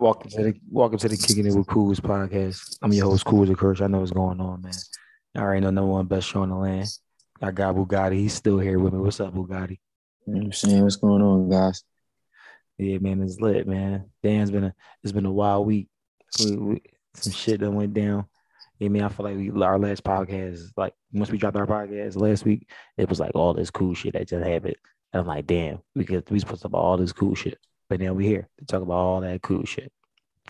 Welcome to the welcome to the Kicking It with Cools podcast. I'm your host, Cools of course. I know what's going on, man. I already know number one best show in the land. I got Bugatti. He's still here with me. What's up, Bugatti? You know what I'm saying? What's going on, guys? Yeah, man, it's lit, man. Damn, it's been a it's been a wild week. We, we, some shit that went down. Yeah, man, I feel like we our last podcast, like once we dropped our podcast last week, it was like all this cool shit that just happened. And I'm like, damn, we could we supposed to about all this cool shit. But now we here to talk about all that cool shit.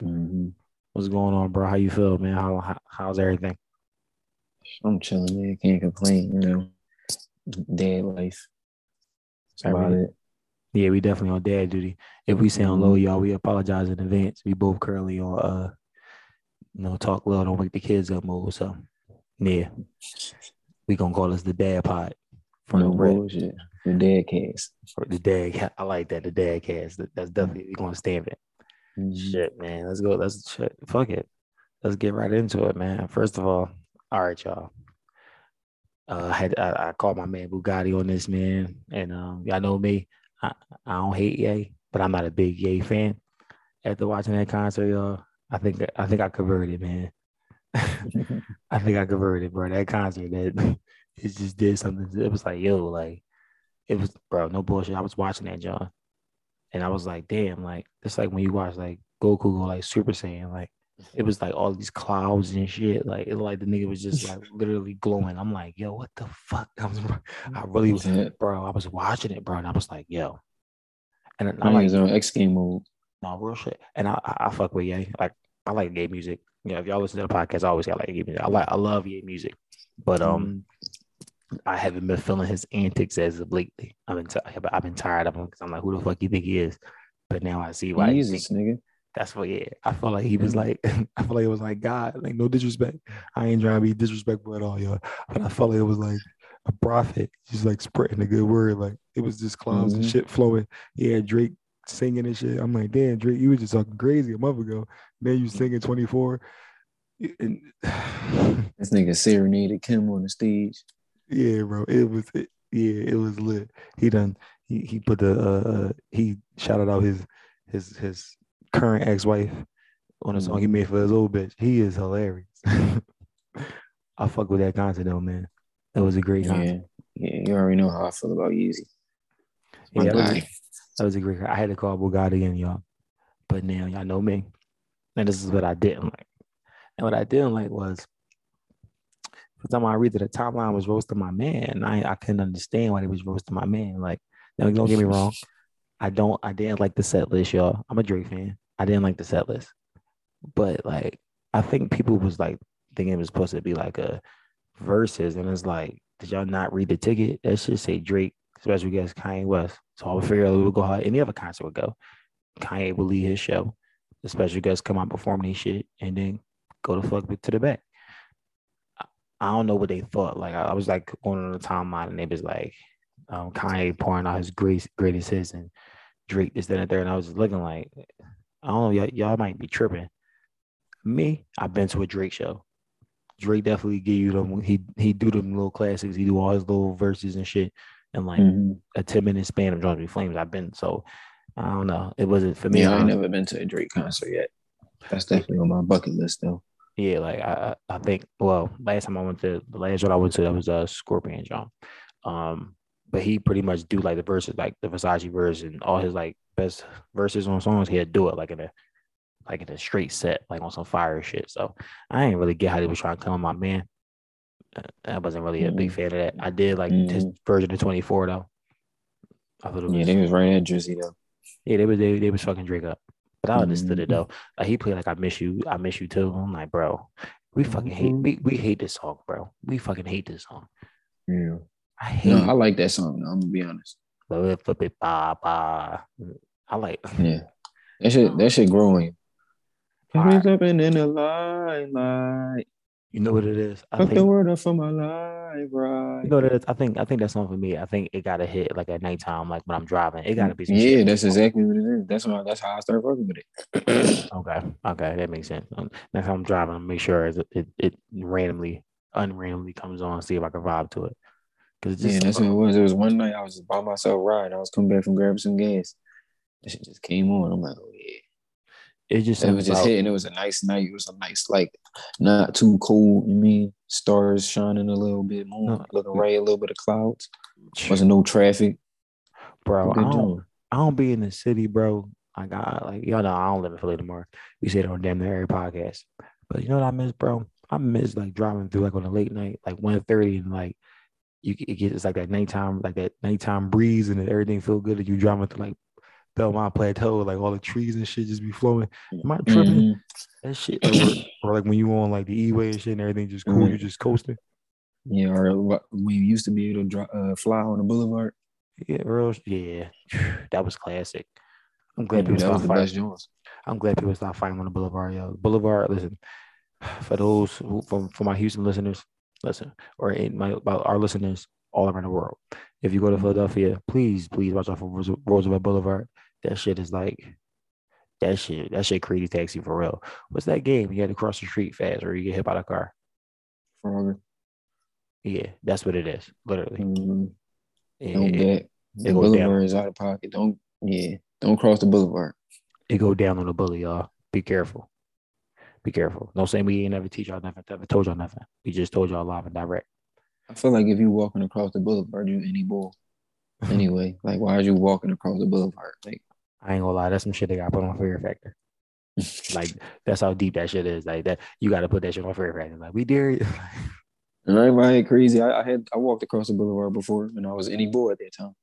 Mm-hmm. What's going on, bro? How you feel, man? How, how how's everything? I'm chilling, man. Can't complain, you know. Dad life. That's about it. Yeah, we definitely on dad duty. If we sound low, y'all, we apologize in advance. We both currently on uh you know, talk low, don't wake the kids up mode. So yeah. We gonna call us the dad pod. From no the bullshit. The dad cast. The dad I like that, the dad cast. That's definitely gonna stamp it. Mm-hmm. Shit, man. Let's go. Let's shit. Fuck it. Let's get right into it, man. First of all, all right, y'all. Uh, I had I, I called my man Bugatti on this man, and um, y'all know me. I, I don't hate Ye, but I'm not a big Ye fan. After watching that concert, y'all, I think I think I converted, man. I think I converted, bro. That concert, that it just did something. It was like, yo, like it was, bro. No bullshit. I was watching that, John, and I was like, damn, like it's like when you watch like Goku go like Super Saiyan, like it was like all these clouds and shit. Like it like the nigga was just like literally glowing. I'm like, yo, what the fuck? I was, I really was, bro. I was watching it, bro, and I was like, yo. And I like on X game mode. No real shit. And I, I, I fuck with Ye. Like I like gay music. You know, if y'all listen to the podcast, I always got like gay music. I like I love Ye music, but um, mm. I haven't been feeling his antics as of lately. I've been t- I've been tired of him because I'm like, who the fuck you think he is? But now I see why. Jesus, nigga. That's what, yeah. I felt like he was like, I felt like it was like God, like no disrespect. I ain't trying to be disrespectful at all, y'all. But I felt like it was like a prophet, just like spreading a good word. Like it was just clouds mm-hmm. and shit flowing. Yeah, Drake singing and shit. I'm like, damn, Drake, you were just talking crazy a month ago. Then you singing 24. And this nigga serenaded Kim on the stage. Yeah, bro. It was it, yeah, it was lit. He done he he put the uh, uh he shouted out his his his current ex-wife on a song he made for his old bitch. He is hilarious. I fuck with that concert though, man. That was a great concert. Yeah, yeah you already know how I feel about Yeezy. yeah, that was, that was, a great. I had to call Bugatti in, y'all, but now y'all know me, and this is what I didn't like. And what I didn't like was, for time I read that the timeline was roasting my man. I I couldn't understand why they was roasting my man. Like, don't get me wrong. I don't I didn't like the set list, y'all. I'm a Drake fan. I didn't like the set list. But like I think people was like thinking it was supposed to be like a verses, and it's like, did y'all not read the ticket? That should say Drake, special guest Kanye West. So I would figure it would go how any other concert would go. Kanye would lead his show. The special guests come out performing his shit and then go the fuck to the back. I don't know what they thought. Like I was like going on the timeline and they was like, um, Kanye pouring out his great, greatest hits and Drake this, that, and there. And I was looking like, I don't know, y'all, y'all might be tripping. Me, I've been to a Drake show. Drake definitely give you them. He he do them little classics. He do all his little verses and shit, and like mm-hmm. a ten minute span of Drunk Flames. I've been so I don't know. It wasn't for me. Yeah, I ain't never been to a Drake concert yet. That's definitely on my bucket list though. Yeah, like I I think well, last time I went to the last one I went to that was a uh, Scorpion John. Um, but he pretty much do like the verses, like the Versace verse and all his like best verses on songs. He'd do it like in a like in a straight set, like on some fire shit. So I ain't really get how they was trying to come on my man. Uh, I wasn't really a big mm-hmm. fan of that. I did like mm-hmm. his version of 24 though. I thought it was, yeah, they was right at Drizzy though. Yeah, they was they, they was fucking Drake up. But I understood mm-hmm. it though. Like he played like I miss you, I miss you too. I'm like, bro, we fucking hate mm-hmm. we, we hate this song, bro. We fucking hate this song. Yeah. I hate. No, I like that song. I'm gonna be honest. Flip it, ba ba. I like. Yeah, that shit. That shit growing. Right. up in the limelight. You know what it is? I Fuck think, the word up for my life, right? You know what it is? I think I think that's song for me. I think it gotta hit like at nighttime, like when I'm driving. It gotta be. yeah, that's exactly what it is. That's why. That's how I started working with it. okay, okay, that makes sense. Um, next time I'm driving, I'll make sure it, it it randomly, unrandomly comes on. See if I can vibe to it. Cause just, yeah, that's what it was. It was one night I was just by myself riding. I was coming back from grabbing some gas. That shit just came on. I'm like, oh yeah. It just it was just hitting. It was a nice night. It was a nice, like, not too cold. You mean stars shining a little bit, moon looking right, a little bit of clouds. Wasn't no traffic. bro. I don't. I don't be in the city, bro. I got like y'all know I don't live in Philly anymore. We say it on damn near every podcast. But you know what I miss, bro? I miss like driving through like on a late night, like 1.30 and like you it gets it's like that nighttime, like that nighttime breeze and everything feel good and you driving through like Belmont Plateau, like all the trees and shit just be flowing. Am I tripping? Mhm. That shit, like, or, or like when you on like the E-way and shit and everything just cool, Mhm. you just coasting. Yeah, or what- when you used to be able to dri uh, fly on the boulevard. Yeah, real, yeah, that was classic. I'm glad Yeah, people that was stopped the fighting. best joints. I'm glad people stop fighting on the boulevard, yo. Boulevard, listen, for those who, for, for my Houston listeners, listen, or in my about our listeners all around the world. If you go to Philadelphia, please, please watch out for Roosevelt Boulevard. That shit is like that shit. That shit crazy taxi for real. What's that game? You had to cross the street fast, or you get hit by the car. Frogger. Yeah, that's what it is, literally. Mhm. It, Don't bet. The it goes down. boulevard is out of pocket. Don't yeah. Don't cross the boulevard. it go down on the bully, y'all. Be careful. Be careful. Don't say we ain't never teach y'all nothing, never told y'all nothing. We just told y'all live and direct. I feel like if you walking across the boulevard, you any bull. Anyway, like why are you walking across the boulevard? Like I ain't gonna lie, that's some shit they got put on Fear Factor. Like that's how deep that shit is. Like that, you got to put that shit on Fear Factor. Like we dare you. and I ain't crazy. I, I had I walked across the boulevard before and I was any boy at that time.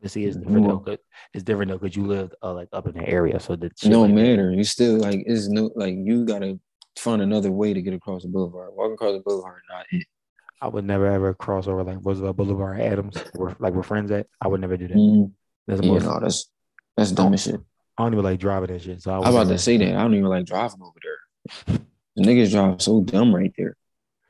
But see, it's different though. 'cause- It's different though because you lived uh, like up in the area, so the no like that- matter. You still like it's no like you gotta find another way to get across the boulevard. Walking across the boulevard, not it. I would never ever cross over like Roosevelt Boulevard, Adams, where like we're friends at. I would never do that. Mm, That's yeah, most. no, that's that's dumb as shit. I don't even like driving that shit. So I was about to say that. I don't even like driving over there. The niggas drive so dumb right there.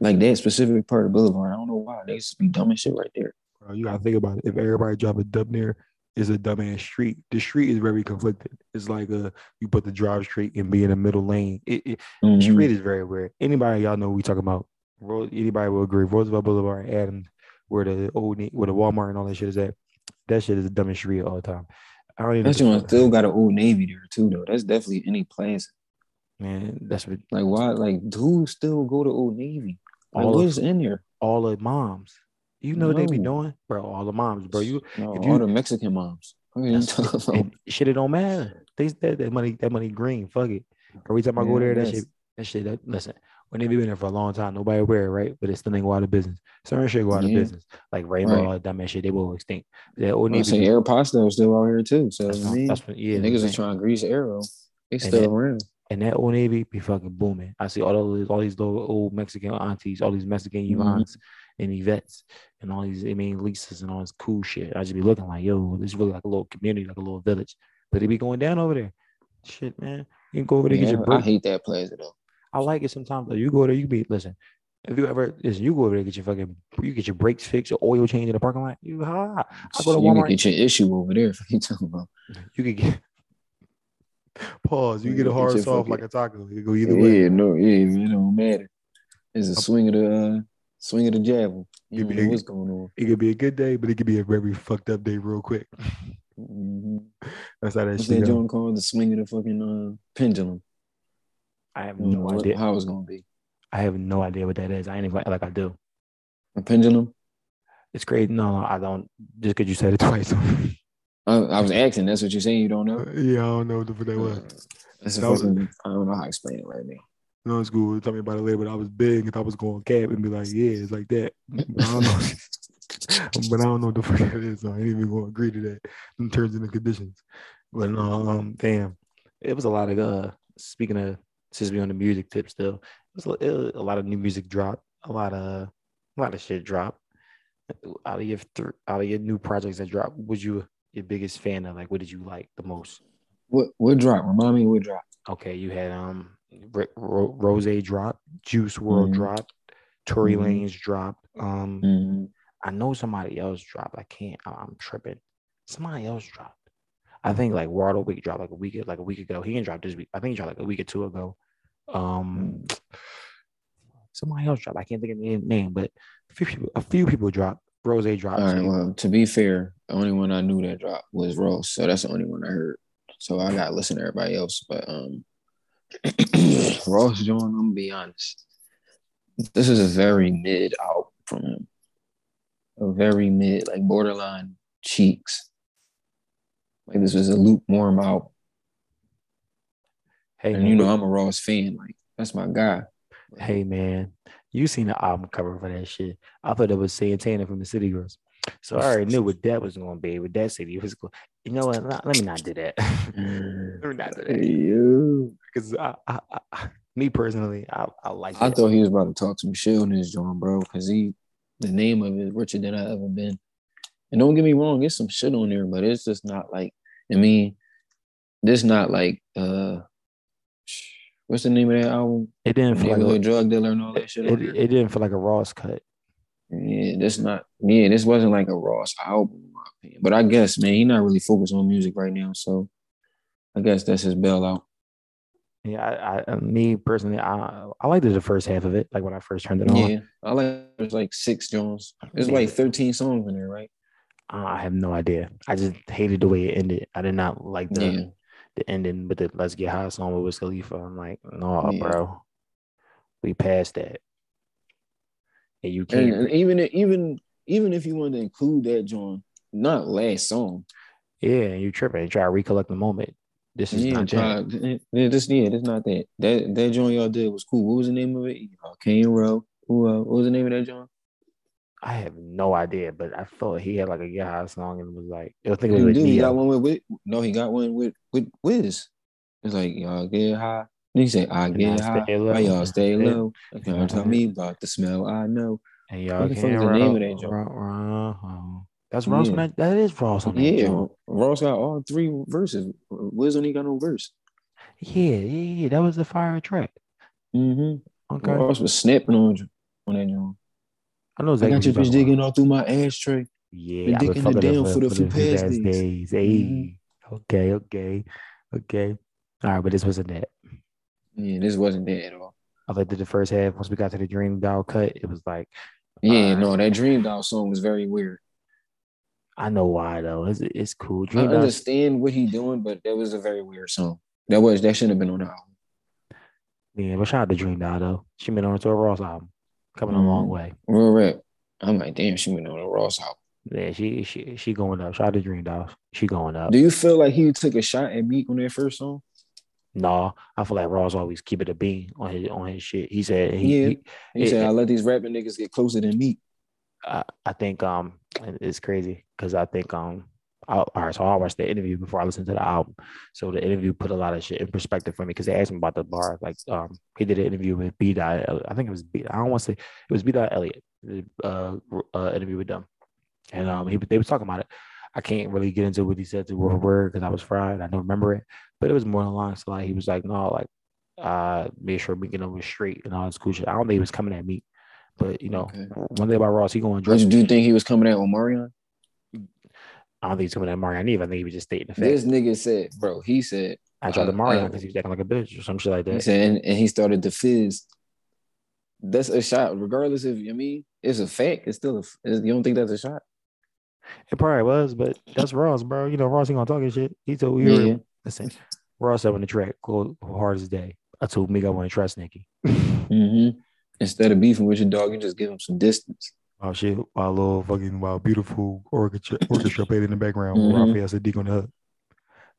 Like that specific part of Boulevard. I don't know why. They just be dumb as shit right there. Bro, you gotta think about it. If everybody drive a dumb near, is a dumbass street. The street is very conflicted. It's like uh you put the drive street and be in the middle lane. It, it the Mhm. street is very weird. Anybody y'all know we talking about? Anybody will agree. Roosevelt Boulevard, and Adams, where the old where the Walmart and all that shit is at. That shit is the dumbest street all the time. I even That joint still got an old Navy there too, though. That's definitely any place. Man, that's what Like why? Like who still go to Old Navy? Like All of- in there? all the moms. You know what they be doing, bro. All the moms, bro. You No, if all you- the Mexican moms. What are you That's- talking about? and shit, it don't matter. They that, that money, that money green. Fuck it. Every time I go there, that shit, that shit. That, listen, when they be been there for a long time, nobody wear it, right? But it's still ain't go out of business. Certain shit go out of business, like Rainbow, all that dumb ass shit. They will extinct. That old I Navy. say Aeropostale is still out here too. So that's, I what- mean, that's what, yeah. niggas man. is trying to grease arrow. They still that- around. and that old Navy be fucking booming. I see all those all these little old Mexican aunties, all these Mexican Mhm. Ivans and Yvettes, and all these I mean Lisas and all this cool shit. I just be looking like, yo, this is really like a little community, like a little village. But they be going down over there. Shit, man. You can go over there, get your your I hate that plaza though. I like it sometimes. Though. You go there, you be listen. If you ever listen, you go over there get your fucking you get your brakes fixed, or oil change in the parking lot. You ha. I go to you Walmart. can get your issue over there. What you talking about? You could get pause. You You get a get hard your soft like a taco. You go either way. Yeah, no, yeah, it don't matter. It's a swing of the uh, swing of the javel. You You don't be- know what's going on. It could be a good day, but it could be a very fucked up day real quick. Mhm. That's how that What's shit that go. joint called? The swing of the fucking uh, pendulum. I have no what- idea. how it's gonna be. I have no idea what that is. I ain't even like I do. A pendulum. It's great. No, I don't. Just because you said it twice. I, I was asking. That's what you're saying. You don't know. yeah, I don't know what the fuck that was. Uh, That's That was- fucking. I don't know how to explain it right now. No, it's cool. Tell me about it later. But I was big if I was going cap and be like, yeah, it's like that. But I don't know. but I don't know what the fuck that is. So I ain't even going to agree to that in terms and the conditions. But no, um, damn, it was a lot of uh. Speaking of, since we on the music tip still, it was, a, a lot of new music drop. A lot of a lot of shit drop. Out of your th- out of your new projects that drop, was you your biggest fan of? Like, what did you like the most? What what drop? Remind me what drop? Okay, you had um Ro- Ross drop, Juice WRLD Mhm. dropped, Tory Mhm. Lanez dropped. Um, Mhm. I know somebody else dropped. I can't. I- I'm tripping. Somebody else dropped. I think like Waddle Week dropped like a week like a week ago. He didn't drop this week. I think he dropped like a week or two ago. Um, somebody else dropped. I can't think of the name, but a few people, a few people dropped. Ross dropped. All right. Well, to be fair, the only one I knew that dropped was Ross, so that's the only one I heard. so I gotta listen to everybody else. But um, Ross John, I'm gonna be honest. This is a very mid out from him. A very mid, like borderline cheeks. Like this was a lukewarm out. Hey, and man, you know I'm a Ross fan. Like that's my guy. Hey man, you seen the album cover for that shit? I thought it was Santana from the City Girls. So I already knew what that was going to be. With that city, was cool. You know what? Let me not do that. Mm. let me not do that. Because I, I, I, me personally, I, I like. I thought he was about to talk some shit on his joint, bro. Because he, the name of it, richer than I ever been. And don't get me wrong, it's some shit on there, but it's just not like. I mean, this not like. uh What's the name of that album? It didn't feel like a drug dealer and all that shit. It, it, didn't feel like a Ross cut. Yeah, this not yeah, this wasn't like a Ross album, in my opinion. But I guess, man, he not really focused on music right now. So I guess that's his bailout. Yeah, I, I me personally, I I liked the first half of it, like when I first turned it on. Yeah, I like there's like six Jones. There's yeah. like 13 songs in there, right? Uh, I have no idea. I just hated the way it ended. I did not like the yeah. the ending with the "Let's Get High" song with Wiz Khalifa. I'm like, no, yeah. bro, we passed that and you can't. And even even even if you want to include that John, not last song. Yeah, you tripping. You try to recollect the moment. This is yeah, not try, that. This yeah, this not that. That that joint y'all did was cool. What was the name of it? Kane Row. Who? Uh, what was the name of that joint? I have no idea, but I thought he had like a yeah song and was like I think it was Dude, he got one with, with no, he got one with with Wiz. It's like y'all get high, and he said, I get high. Why y'all stay low? Don't tell me about the smell I know. And y'all what the fuck is the name of that? That's Ross. Yeah. That is Ross on that Yeah, joint. Ross got all three verses. Wiz only got no verse. Yeah, yeah, yeah. That was the fire track. Mm-hmm. Okay. Ross was snapping on on that joint. I know exactly. I got your bitch digging all through my ashtray. Yeah, Been digging it down for, for the few past days. days. Hey, mm-hmm. okay, okay, okay. All right, but this wasn't that. Yeah, this wasn't that at all. I liked the first half. Once we got to the Dream Doll cut, it was like, yeah, uh, no, that Dream Doll song was very weird. I know why though. It's, it's cool. Dream I understand what he doing, but that was a very weird song. That was that shouldn't have been on the album. Yeah, but shout out to Dream Doll though. She been on to a Ross album, coming a long mm-hmm. way. Real rap. I'm like, damn, she went on a Ross album. Yeah, she she she going up. Shout out to Dream Doll. She going up. Do you feel like he took a shot at Meek on that first song? No, I feel like Ross always keep it a bean on his on his shit. He said he, yeah. He, he it, said I let these rapping niggas get closer than me. I, I think um it's crazy because I think um all right, so I watched the interview before I listened to the album. So the interview put a lot of shit in perspective for me because they asked him about the bar. Like um he did an interview with B. Dot. I think it was B. I don't want to say it was B. Dot Elliott. Uh, uh, interview with them, and um he they was talking about it. I can't really get into what he said to word for word because I was fried. I don't remember it, but it was more along the line. He was like, no, like, uh, make sure we get over straight and all this cool shit. I don't think he was coming at me, but you know, okay. one thing about Ross, he going. to Do you think he was coming at Omarion? I don't think he's coming at Marion either. I think he was just stating the fact. This nigga said, bro, he said, I tried uh, to Marion because uh, he was acting like a bitch or some shit like that. He said, and, and he started to fizz. That's a shot, regardless if you I mean it's a fact. It's still a. It's, you don't think that's a shot? It probably was, but that's Ross, bro. You know, Ross ain't gonna talk his shit. He told you, yeah. listen, Ross up on the track, go hard as day. I told me I want to trust Nicki. mm-hmm. Instead of beefing with your dog, you just give him some distance. Oh shit! While little fucking while beautiful orchestra, orchestra played in the background. Mm-hmm. Raphael Saadiq on the hook.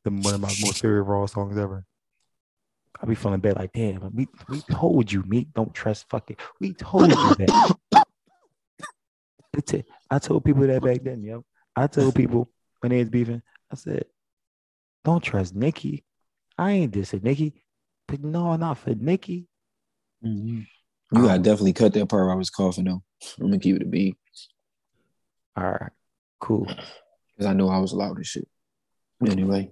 The one of my most favorite Ross songs ever. I be feeling bad, like damn. We we told you, me don't trust fucking. We told you that. I told people that back then, yo. I told people when they was beefing, I said, don't trust Nicki. I ain't dissing Nicki, but no, not for Nicki. Mm-hmm. You gotta um, definitely cut that part where I was coughing though. I'm gonna keep it a beat. All right, cool. Because I know I was loud as shit. Anyway.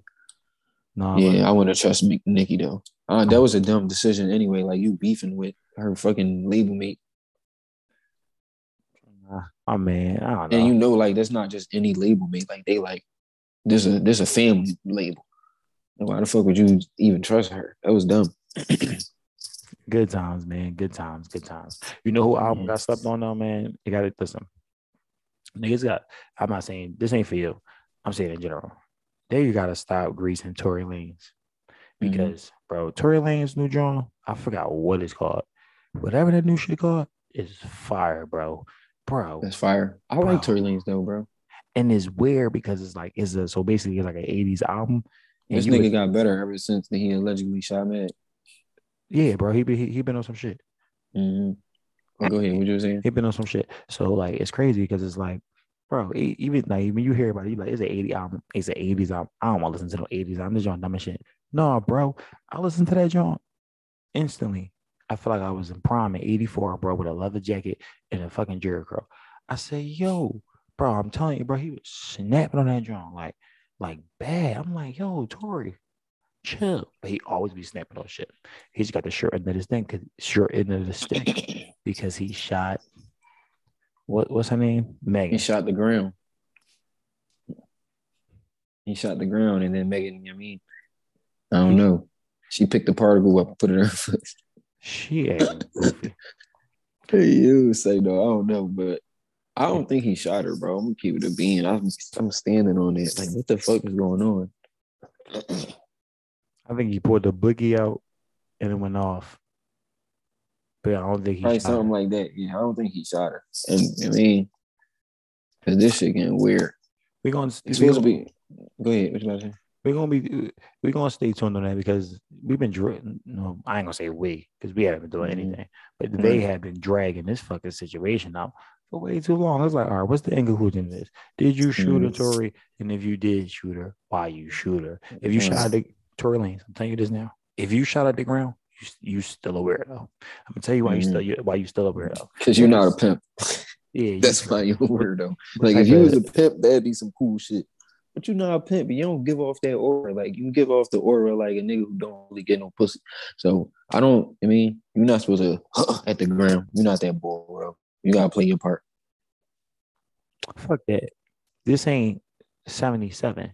No, yeah, I want to trust Nicki though. Uh, that was a dumb decision anyway. Like you beefing with her fucking label mate Oh man, I don't know. And you know, like that's not just any label mate. Like they like there's a there's a family label. why the fuck would you even trust her? That was dumb. good times, man. Good times. Good times. You know who album got slept on though, man? You got to listen. Niggas got. I'm not saying this ain't for you. I'm saying in general. there you gotta stop greasing Tory Lanez Mm-hmm. because bro, Tory Lanez new drawing, I forgot what it's called. Whatever that new shit called is fire, bro. Bro. That's fire. I Bro. like Tory Lanez though, bro. And it's weird because it's like it's a so basically it's like an 80s album. And This nigga would- got better ever since he allegedly shot Meg. Yeah, bro, he be he, he been on some shit. Mm-hmm. Go ahead. What you were saying? He been on some shit. So like it's crazy because it's like, bro, even like when you hear about it, you like it's an 80 album, it's an 80s album. I don't want to listen to no 80s album. This joint dumb shit. No, bro. I listened to that joint instantly. I feel like I was in prime in 84, bro, with a leather jacket and a fucking Jerry curl. I say, yo, bro, I'm telling you, bro, he was snapping on that joint like like bad. I'm like, yo, Tory, chill. But he always be snapping on shit. He's got the short end of his thing, short end of the stick because he shot what what's her name? Megan. He shot the ground. He shot the ground, and then Megan. I mean, I don't know. She picked the particle up and put it in her foot. She ain't. You say no, I don't know, but I don't think he shot her, bro. I'm gonna keep it a bean. I'm I'm standing on it. Like, what the fuck is going on? I think he pulled the boogie out and it went off. But I don't think he her. something like that. Yeah, I don't think he shot her. And I mean, cause this shit getting weird. We're gonna It's we supposed to gonna, be. Go ahead. What you about to say? we're gonna be we're gonna stay tuned on that because we've been dra- no, I ain't gonna say we because we haven't been doing Mhm. anything, but they have been dragging this fucking situation out for way too long. It's like, all right, what's the end conclusion of this? Did you shoot her, Mhm. Tory? And if you did shoot her, why you shoot her? If you Right. shot the Tory Lanez, I'm telling you this now. If you shot at the ground, you you still a weirdo. I'm gonna tell you why you Mhm. still you, why you still a weirdo. Cause you're not a pimp. Yeah, you- That's why you're a weirdo. Like if you was a pimp, that'd be some cool shit. But you're not a pimp. But you don't give off that aura. Like you give off the aura like a nigga who don't really get no pussy. So I don't. I mean, you're not supposed to at the ground. You're not that boy, bro. You gotta play your part. fuck that. This ain't 77.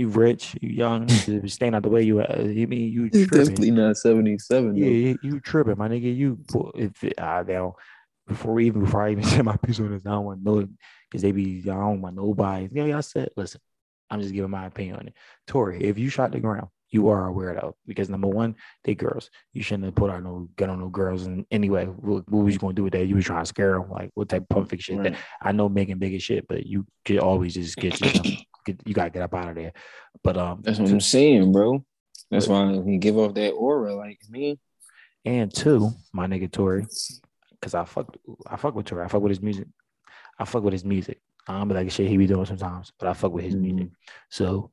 You rich, you young, you staying out the way you uh, you mean you tripping. definitely not 77. Yeah, you, you tripping, my nigga. You if uh, now before we even before I even said my piece on this, I don't want no because they be I don't want nobody. You know, y'all said, listen, I'm just giving my opinion on it. Tory, if you shot the ground, you are a weirdo because number one, they girls. You shouldn't have put out no gun on no girls. And anyway, what, what was you gonna do with that? You was trying to scare them, like what type of Pulp Fiction shit? Right. That, I know making big as shit, but you could always just get yourself, get, you gotta get up out of there. But um, That's what I'm saying, bro. That's why he give off that aura. Like me, And two, my nigga Tory, because I fuck I fuck with Tory. I fuck with his music. I fuck with his music. I be like shit he be doing sometimes, but I fuck with his Mhm. music. So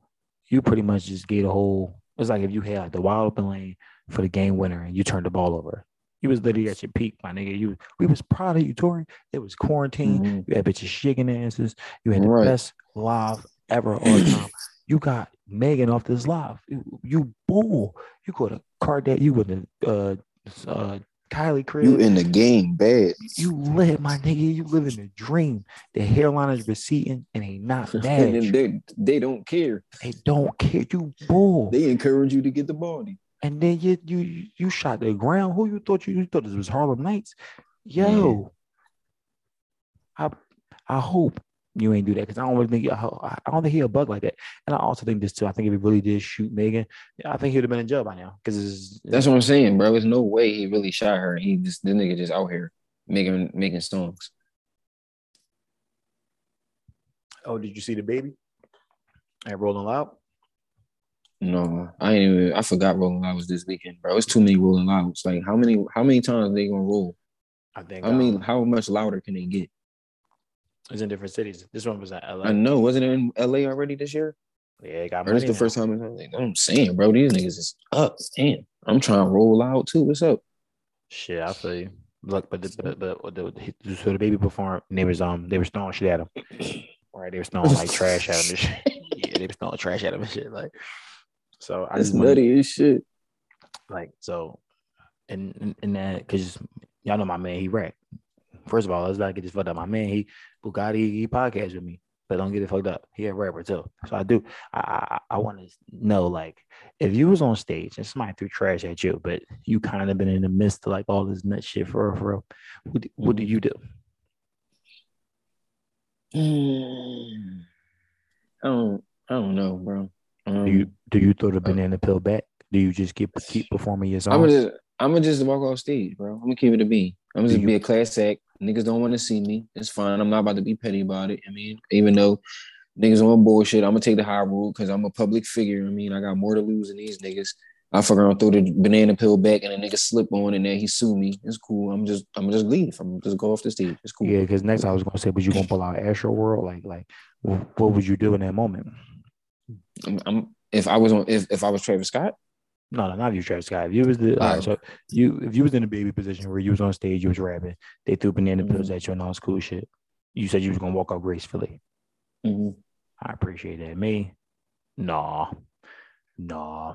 you pretty much just get a whole. It's like if you had like the wide open lane for the game winner and you turned the ball over. You was literally at your peak, my nigga. You we was proud of you, Tory. It was quarantine. Mhm. You had bitches shaking asses. You had the Right. best live ever all the time. You got Megan off this live. You, you bull. You go to Kardashian. You go to uh, uh, Kylie crib. you in the game bad. You lit, my nigga. You live in a dream. The hairline is receding and they not and bad. then they they don't care. they don't care. You bull. They encourage you to get the body. and then you you you shot the ground. Who you thought you, you thought this was Harlem Nights? Yo, I I hope you ain't do that because I don't really think I, I don't think he a bug like that. And I also think this too. I think if he really did shoot Megan, I think he would have been in jail by now because That's what I'm saying, bro. There's no way he really shot her. He just the nigga just out here making making songs. Oh, did you see the baby? And Rolling Loud. No, I ain't even. I forgot Rolling Loud was this weekend, bro. It's too many Rolling Louds. Like how many? How many times they gonna roll? I think. I mean, um, how much louder can they get? It's in different cities. This one was at LA. I know. Wasn't it in L.A. already this year? yeah, it got Or this the now. first time? in? I'm saying, bro, these niggas is up. Damn, I'm trying to roll out too. What's up? Shit, I feel you. Look, but the, but, but the, the, so the baby performed. They was um they were throwing shit at him. Right, they were throwing like trash at him and shit. Yeah, they was throwing trash at him and shit. Like, so I That's just wanted, nutty as shit. like so, and and, and that because y'all know my man, he wrecked. First of all, let's not get this fucked up. My man, he Bugatti, he podcast with me, but don't get it fucked up. He a rapper too. So I do. I I, I want to know like if you was on stage and somebody threw trash at you, but you kind of been in the midst of like all this nut shit for real, for real. What do, what do you do? Mm. I don't. I don't know, bro. Um, Do you do you throw the banana pill back? Do you just keep keep performing your songs? I'm gonna just I'm gonna just walk off stage, bro. I'm gonna keep it a B. I'm gonna Do just you- be a class act. Niggas don't want to see me. It's fine. I'm not about to be petty about it. I mean, even though niggas on bullshit, I'm gonna take the high road because I'm a public figure. I mean, I got more to lose than these niggas. I fuck around, throw the banana peel back, and a nigga slip on, and then he sue me. It's cool. I'm just, I'm just leave. I'm just go off the stage. It's cool. Yeah, because next I was gonna say, but you gonna pull out Astroworld? Like, like, what would you do in that moment? I'm, I'm if I was on, if if I was Travis Scott, No, no, not you, Travis Scott. If you was the all Oh. right, so you if you was in a baby position where you was on stage, you was rapping, they threw banana pills Mhm. at you and all this cool shit. You said you was gonna walk out gracefully. Mhm. I appreciate that. Me, nah, nah.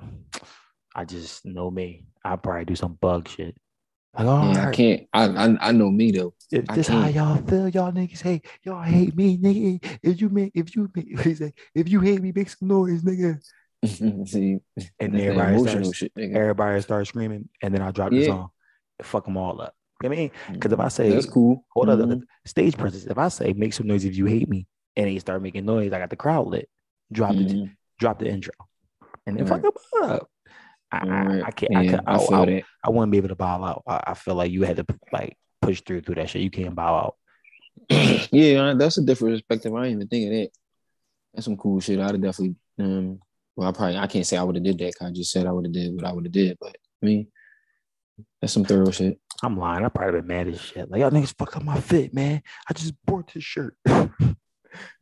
I just know me. I probably do some bug shit. Like, all yeah, I can't. I, I I know me though. if I this how y'all feel, y'all niggas hate, y'all hate me, nigga. If you make, if you make, if you hate me, make some noise, nigga. See, And everybody starts, shit, everybody starts screaming, and then I drop the song, fuck them all up. I mean, because if I say, That's cool. hold up, Mhm. stage presence. If I say make some noise if you hate me, and they start making noise, I got the crowd lit. Drop the Mhm. drop the intro, and then Right. fuck them up. I, I, I can't. I, Yeah, could, I feel I. I wouldn't be able to bow out. I, I feel like you had to like push through through that shit. You can't bow out. yeah, that's a different perspective. I didn't even think of that. That's some cool shit. I'd have definitely. Um, well, I probably I can't say I would have did that. 'cause I just said I would have did what I would have did. But I mean, that's some thorough shit. I'm lying. I probably been mad as shit. Like y'all niggas fucked up my fit, man. I just bought this shirt.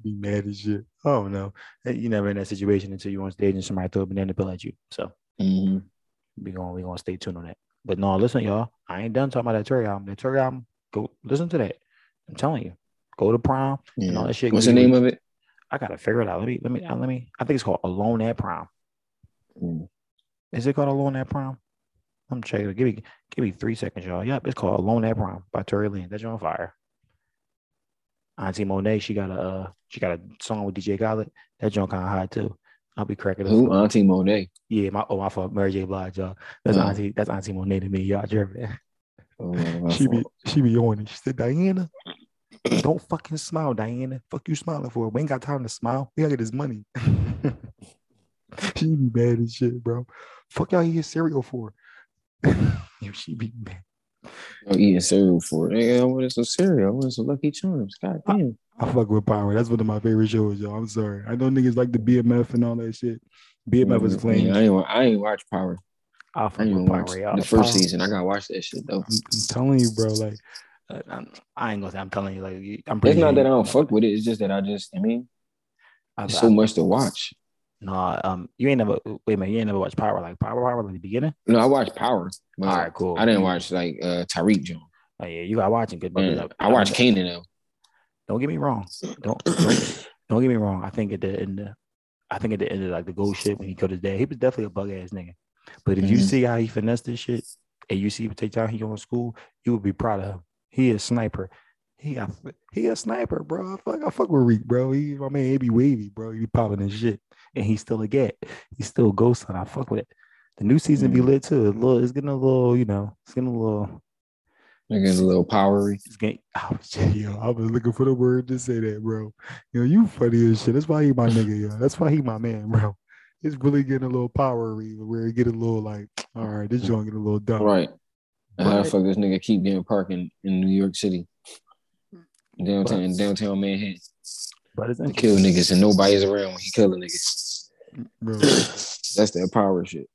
be mad as shit. Oh no, you never in that situation until you're on stage and somebody throw a banana pill at you. So hmm we gonna we gonna stay tuned on that. But no, listen, y'all. I ain't done talking about that Terry album. That Terry album, go listen to that. I'm telling you, go to prom and all Yeah. that shit. What's the name of it? I gotta figure it out. Let me let me uh, let me. I think it's called Alone at Prom. Mm. Is it called Alone at Prom? I'm checking it. Give me give me three seconds, y'all. Yep, it's called Alone at Prom by Tory Lane. That's on fire. Auntie Monet, she got a uh, she got a song with DJ Khaled. That joint kind of hot too. I'll be cracking it. Who? Auntie Monet. Yeah, my oh my fault, Mary J. Blige, y'all. That's Oh. Auntie. That's Auntie Monet to me, y'all. Jeremy. Oh, my She be she be on it. She said, Diana, don't fucking smile, Diana. Fuck you smiling for. We ain't got time to smile. We gotta get this money. she be mad as shit, bro. Fuck y'all eating cereal for. Yo, she be mad. I'm eating cereal for it. Nigga, I wanted some cereal. I wanted some Lucky Charms. God damn. I fuck with Power. That's one of my favorite shows, y'all. I'm sorry. I know niggas like the BMF and all that shit. BMF is Mm, flames. yeah, I ain't, I ain't watch Power. I I fuck ain't with Power. watch y'all. the first Power- season. I gotta watch that shit though. I'm, I'm telling you, bro. Like, I'm, I ain't gonna say I'm telling you. Like, I'm It's not that I don't fuck with it. It's just that I just, I mean, I- there's I- so much to watch. No, um, you ain't never. Wait a minute, you ain't never watched Power like Power Power like the beginning. No, I watched Power. All right, cool. I didn't watch like uh Tariq John. Oh yeah, you got watching good. Mm, I watched Kanan though. Don't get me wrong. Don't don't, don't get me wrong. I think at the end, of, I think at the end of like the gold shit when he killed his dad, he was definitely a bug ass nigga. But if you Mhm. see how he finessed this shit, and you see what take time he going to school, you would be proud of him. He is sniper. He a, he a sniper, bro. I fuck, I fuck with Reek, bro. He my man, he be wavy, bro. He be popping his shit, and he's still a get. He's still a ghost. I fuck with it. The new season be Mhm. lit too. A little, it's getting a little, you know, it's getting a little. Nigga, a little powery. It's getting. Oh, shit, yo, I was looking for the word to say that, bro. Yo, you funny as shit. That's why he my nigga, yo. That's why he my man, bro. It's really getting a little powery where it get a little like, all right, this joint get a little dumb. Right. And how the Right. fuck this nigga keep getting parking in New York City? Hmm. Downtown downtown Manhattan. But it's To kill interesting, niggas and nobody's around when he killing niggas. bro. That's that power shit.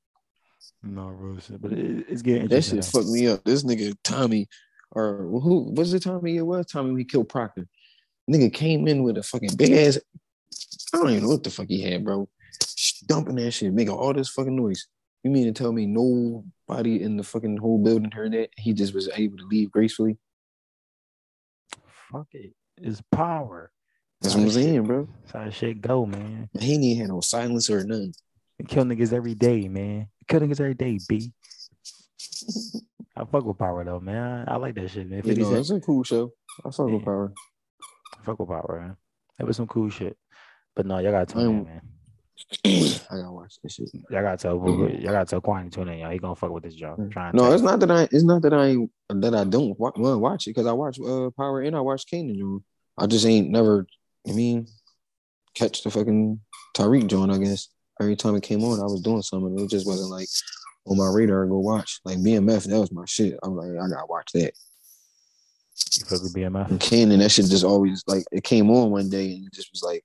No, bro, shit. But it, it's getting That interesting. shit fucked me up. This nigga Tommy, or who was it? Tommy? It was Tommy. when He killed Proctor. Nigga came in with a fucking big ass. I don't even know what the fuck he had, bro. Dumping that shit, making all this fucking noise. You mean to tell me nobody in the fucking whole building heard that? He just was able to leave gracefully. Fuck it. It's power. That's what I'm saying, bro. That's how shit go, man. He ain't had no silence or none. Kill niggas every day, man. Kill niggas every day, B. I fuck with power though, man. I like that shit, man. You 50 know, it's a cool show. I fuck Yeah. with Power. fuck with power, man. That was some cool shit. But no, y'all gotta tune Um, in, man. I gotta watch this shit. Y'all gotta tell y'all gotta tell Kwani tune in, y'all. He gonna fuck with this job. Trying No, it's not that I. It's not that I that I don't to watch it because I watch uh Power and I watch Kanan. John. I just ain't never. I mean, catch the fucking Tariq John. I guess every time it came on, I was doing something. It just wasn't like on my radar to go watch. Like BMF, that was my shit. I'm like, I gotta watch that. You fuck with BMF? And Kanan, that shit just always like it came on one day and it just was like,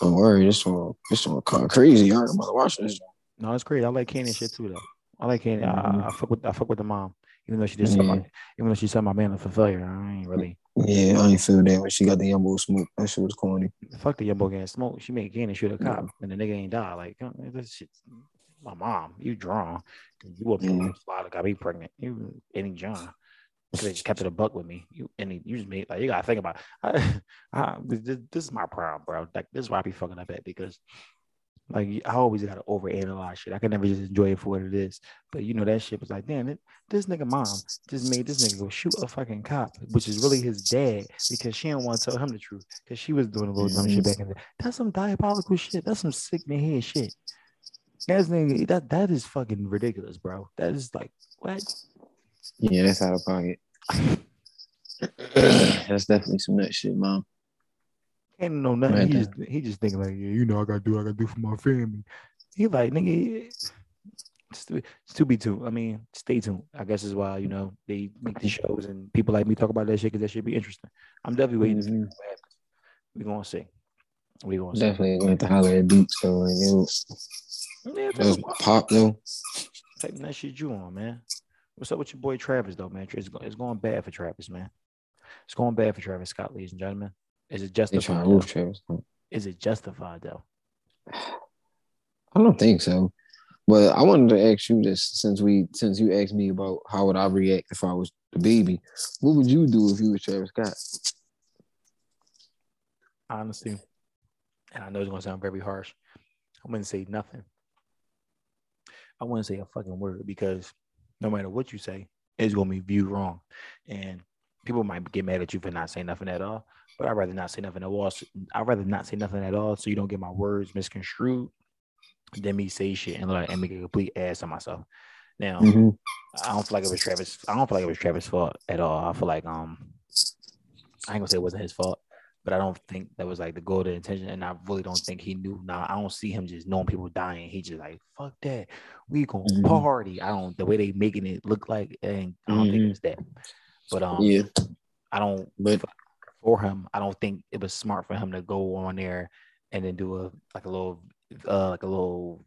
don't worry, this one, this one kind of crazy. I'm about to watch this. No, it's crazy. I like Kanan shit too though. I like Kanan. Mm-hmm. I, I, fuck with I fuck with the mom, even though she just yeah. my, even though she said my man up for failure. I ain't really. Yeah, I ain't feel that when she got the Yumbo smoke. That shit was corny. Fuck the Yumbo getting smoke. She made Kanan shoot a cop, yeah. and the nigga ain't die. Like this shit. My mom, you drawn. You up mm-hmm. slaughter got me pregnant. You any John. They just kept it a buck with me. You and you just made like you gotta think about. I, I, this, this is my problem, bro. Like this is why I be fucking up at because like I always gotta overanalyze shit. I can never just enjoy it for what it is. But you know that shit was like, damn, it, this nigga mom just made this nigga go shoot a fucking cop, which is really his dad because she didn't want to tell him the truth because she was doing a little dumb shit back in the. That's some diabolical shit. That's some sick in head shit. That's nigga, that that is fucking ridiculous, bro. That is like what? Yeah, that's out of pocket. that's definitely some nut shit, mom. Can't know nothing. Right he just he just thinking like, yeah, you know, I gotta do, I gotta do for my family. He like, nigga, it's to, be tuned. I mean, stay tuned. I guess is why you know they make the shows and people like me talk about that shit because that should be interesting. I'm definitely waiting mm-hmm. to see what happens. We gonna see. We gonna definitely going to holler at Beats though. Like, it was, yeah, it was pop though. Taking that shit you on, man. What's up with your boy Travis though, man? It's, it's going bad for Travis, man. It's going bad for Travis Scott, ladies and gentlemen. Is it justified? Is it justified though? I don't think so. But I wanted to ask you this since we since you asked me about how would I react if I was the baby. What would you do if you were Travis Scott? Honestly, and I know it's gonna sound very harsh. I wouldn't say nothing. I wouldn't say a fucking word because no matter what you say, it's gonna be viewed wrong. And people might get mad at you for not saying nothing at all. But I'd rather not say nothing at all. I'd rather not say nothing at all so you don't get my words misconstrued than me say shit and like and make a complete ass of myself. Now, mm-hmm. I don't feel like it was Travis. I don't feel like it was Travis' fault at all. I feel like um, I ain't gonna say it wasn't his fault, but I don't think that was like the goal, the intention, and I really don't think he knew. Now I don't see him just knowing people dying. He just like fuck that, we gonna mm-hmm. party. I don't the way they making it look like, and I don't mm-hmm. think it's that. But um, yeah, I don't. But for him. I don't think it was smart for him to go on there and then do a like a little uh like a little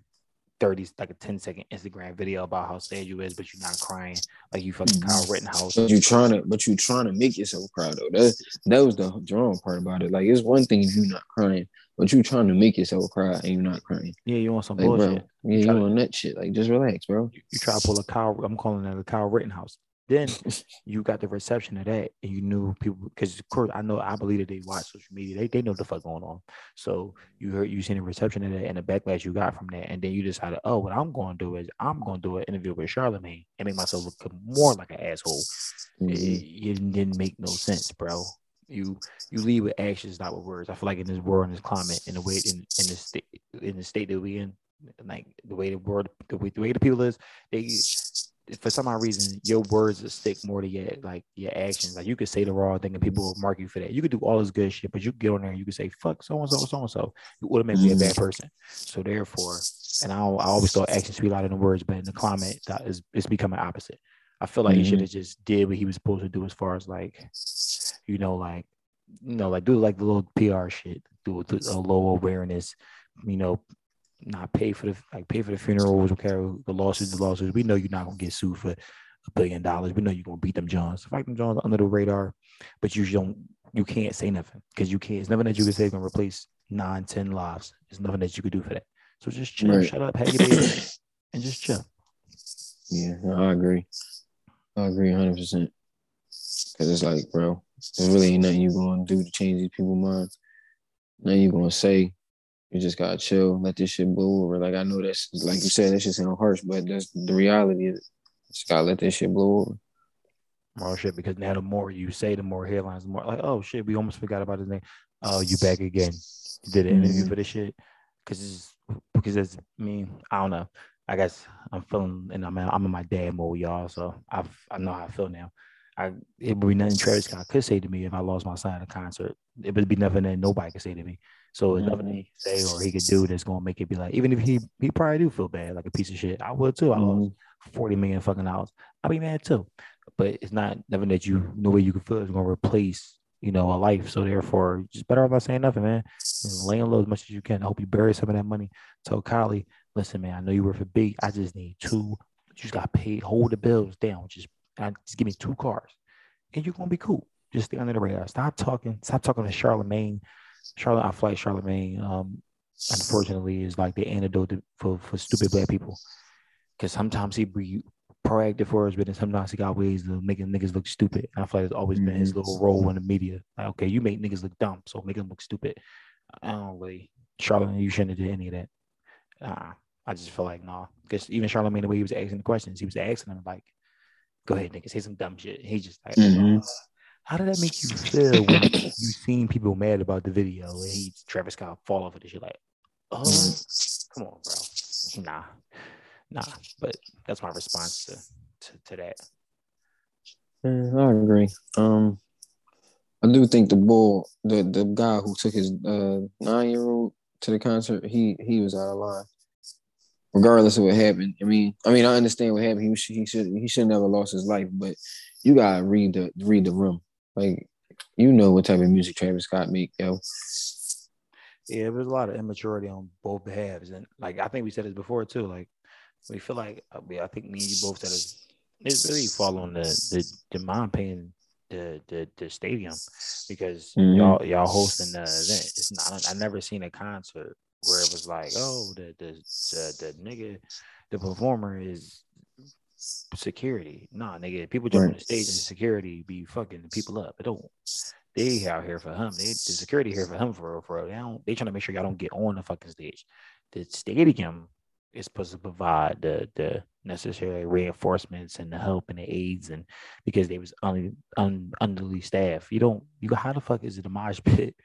30 like a 10 second Instagram video about how sad you is, but you're not crying like you fucking Kyle mm-hmm. Rittenhouse. But you trying to but you trying to make yourself cry though. That that was the drawing part about it. Like it's one thing if you're not crying, but you trying to make yourself cry and you're not crying. Yeah, you want some like, bullshit. Bro, yeah, you, you want that shit. Like just relax, bro. You, you try to pull a Kyle. I'm calling it a Kyle Rittenhouse. Then you got the reception of that, and you knew people because of course I know I believe that they watch social media. They they know the fuck going on. So you heard you seen the reception of that and the backlash you got from that, and then you decided, oh, what I'm going to do is I'm going to do an interview with Charlemagne and make myself look more like an asshole. Mm-hmm. It, it didn't make no sense, bro you you lead with actions, not with words. I feel like in this world, in this climate, in the way in in the state in the state that we in, like the way the world, the way the way the people is, they for some odd reason, your words will stick more to your like your actions. Like you could say the wrong thing and people will mark you for that. You could do all this good shit, but you get on there and you could say fuck so and so, so and so. You automatically mm-hmm. a bad person. So therefore, and I, I always thought actions speak louder than words, but in the climate that is it's becoming opposite. I feel like mm-hmm. he should have just did what he was supposed to do as far as like, you know, like you know, like do like the little PR shit, do a low awareness, you know, not pay for the like pay for the funerals, okay, the lawsuits, the lawsuits. We know you're not gonna get sued for a billion dollars. We know you're gonna beat them Johns. Fight them Johns under the radar, but you don't you can't say nothing because you can't. It's nothing that you can say can replace nine, ten lives. There's nothing that you could do for that. So just chill, right. shut up, have your baby, and just chill. Yeah, I agree. I agree 100. percent Cause it's like, bro, there's really ain't nothing you gonna do to change these people's minds. Nothing you gonna say you just gotta chill, let this shit blow over. Like I know that's like you said, that shit sound harsh, but that's the reality. Is just gotta let this shit blow over. Oh shit! Because now the more you say, the more headlines, the more like, oh shit, we almost forgot about his name. Oh, you back again? You did an interview mm-hmm. for this shit? Because because it's I mean I don't know. I guess I'm feeling and I'm I'm in my dad mode, y'all. So I I know how I feel now. I it would be nothing Travis Scott could say to me if I lost my son at a concert. It would be nothing that nobody could say to me. So it's nothing he could say or he could do that's gonna make it be like, even if he he probably do feel bad, like a piece of shit. I would too. I Mm-hmm. lost 40 million fucking dollars. I'd be mad too. But it's not nothing that you no way you can feel is gonna replace, you know, a life. So therefore, just better off not saying nothing, man. And laying low as much as you can. I hope you bury some of that money. Tell Kylie, listen, man, I know you were for big. I just need two. You just got paid. Hold the bills down. Just, just give me two cars, and you're gonna be cool. Just stay under the radar. Stop talking. Stop talking to Charlemagne. Charlotte, I feel like Charlamagne. Um, unfortunately, is like the antidote to- for for stupid black people. Because sometimes he be proactive for us, but then sometimes he got ways of making niggas look stupid. And I feel like it's always been his Mhm. little role in the media. Like, okay, you make niggas look dumb, so make them look stupid. I don't really, Charlamagne, you shouldn't have did any of that. Uh, I just feel like no, because even Charlamagne, the way he was asking the questions, he was asking them like, "Go ahead, nigga, say some dumb shit." He just like, Mhm. How did that make you feel when you seen people mad about the video and he Travis Scott fall off of the shit like, oh, come on, bro, nah, nah. But that's my response to to, to that. Yeah, I agree. Um, I do think the bull, the the guy who took his uh nine year old to the concert, he he was out of line. Regardless of what happened, I mean, I mean, I understand what happened. He was, he should he should never lost his life, but you gotta read the read the room. Like, you know what type of music Travis Scott make, yo. Yeah, there was a lot of immaturity on both halves, and like I think we said this before too. Like we feel like I, mean, I think me and you both said it. It's really following the the, the mind paying the, the the stadium because Mhm. y'all y'all hosting the event. It's not. I never seen a concert where it was like, oh, the the the, the nigga, the performer is security. Nah, nigga, people jump on the stage and security be fucking the people up. It don't. They out here for him. They the security here for him for real, for. They don't. They trying to make sure y'all don't get on the fucking stage. The stadium is supposed to provide the the necessary reinforcements and the help and the aids and because they was un, un underly staffed. You don't. You got how the fuck is it a mosh pit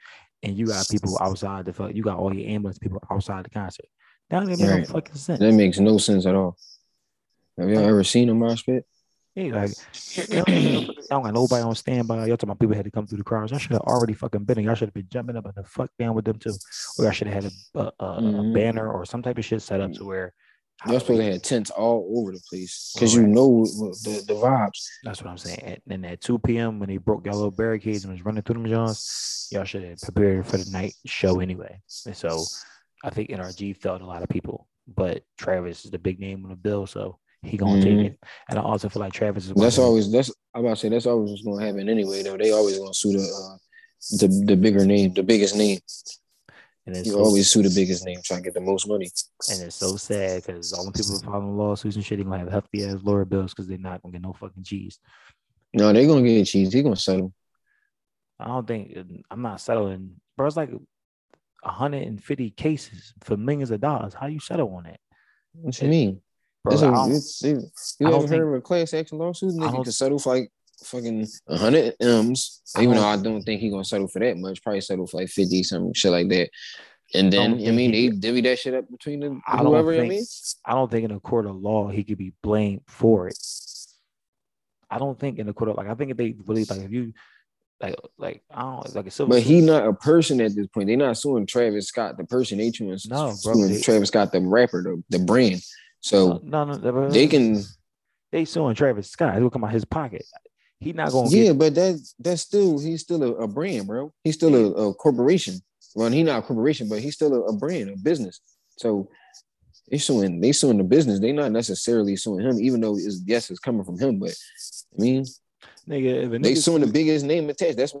and you got people outside the fuck. You got all your ambulance people outside the concert. That don't make no fucking sense. That makes no sense at all. Have y'all ever seen a mosh pit? Yeah, like y'all don't, even- y'all don't got nobody on standby. Y'all talking about people had to come through the crowds. Y'all should have already fucking been. there. Y'all should have been jumping up and the fuck down with them too. Or y'all should have had a, a, a, a Mhm. banner or some type of shit set up to where. Y'all supposed to have tents all over the place because you Correct. know the, the vibes. That's what I'm saying. And then at 2 p.m. when they broke y'all little barricades and was running through them Johns, y'all should have prepared for the night show anyway. And so I think NRG felt a lot of people, but Travis is the big name on the bill, so he gonna Mhm. take it. And I also feel like Travis is. That's always that's I'm about to say that's always what's gonna happen anyway. Though they always gonna sue the uh, the the bigger name, the biggest name. and it's You so, always sue the biggest name, trying to get the most money. and it's so sad because all the people filing lawsuits and shit, they gonna have hefty ass lawyer bills because they're not gonna get no fucking cheese. No, they're gonna get cheese. He gonna settle. I don't think I'm not settling, bro. It's like 150 cases for millions of dollars. How you settle on that, What you mean? Bro? It's I a, it's, it's, you ever heard of a class action lawsuit? Nigga can settle for like fucking hundred m's. I Even though I don't think he gonna settle for that much. Probably settle for like fifty something shit like that. And then don't I, mean he they divvy that shit up between the I don't whoever. I mean, I don't think in a court of law he could be blamed for it. I don't think in a court of like I think if they really like if you like like I don't like a civil but he not a person at this point. They're not suing Travis Scott, the person. They suing, No, bro, suing they- Travis Scott, the rapper, the, the brand. So no no, no they can they suing Travis Scott. Come out his pocket. He not gonna Yeah, get but that that's still he's still a, a brand, bro. He's still a, a corporation. Well, he not a corporation, but he's still a, a brand, a business. So they suing they suing the business. They not necessarily suing him, even though it's yes, it's coming from him. But I mean, nigga. If a they nigga suing the biggest name attached. That's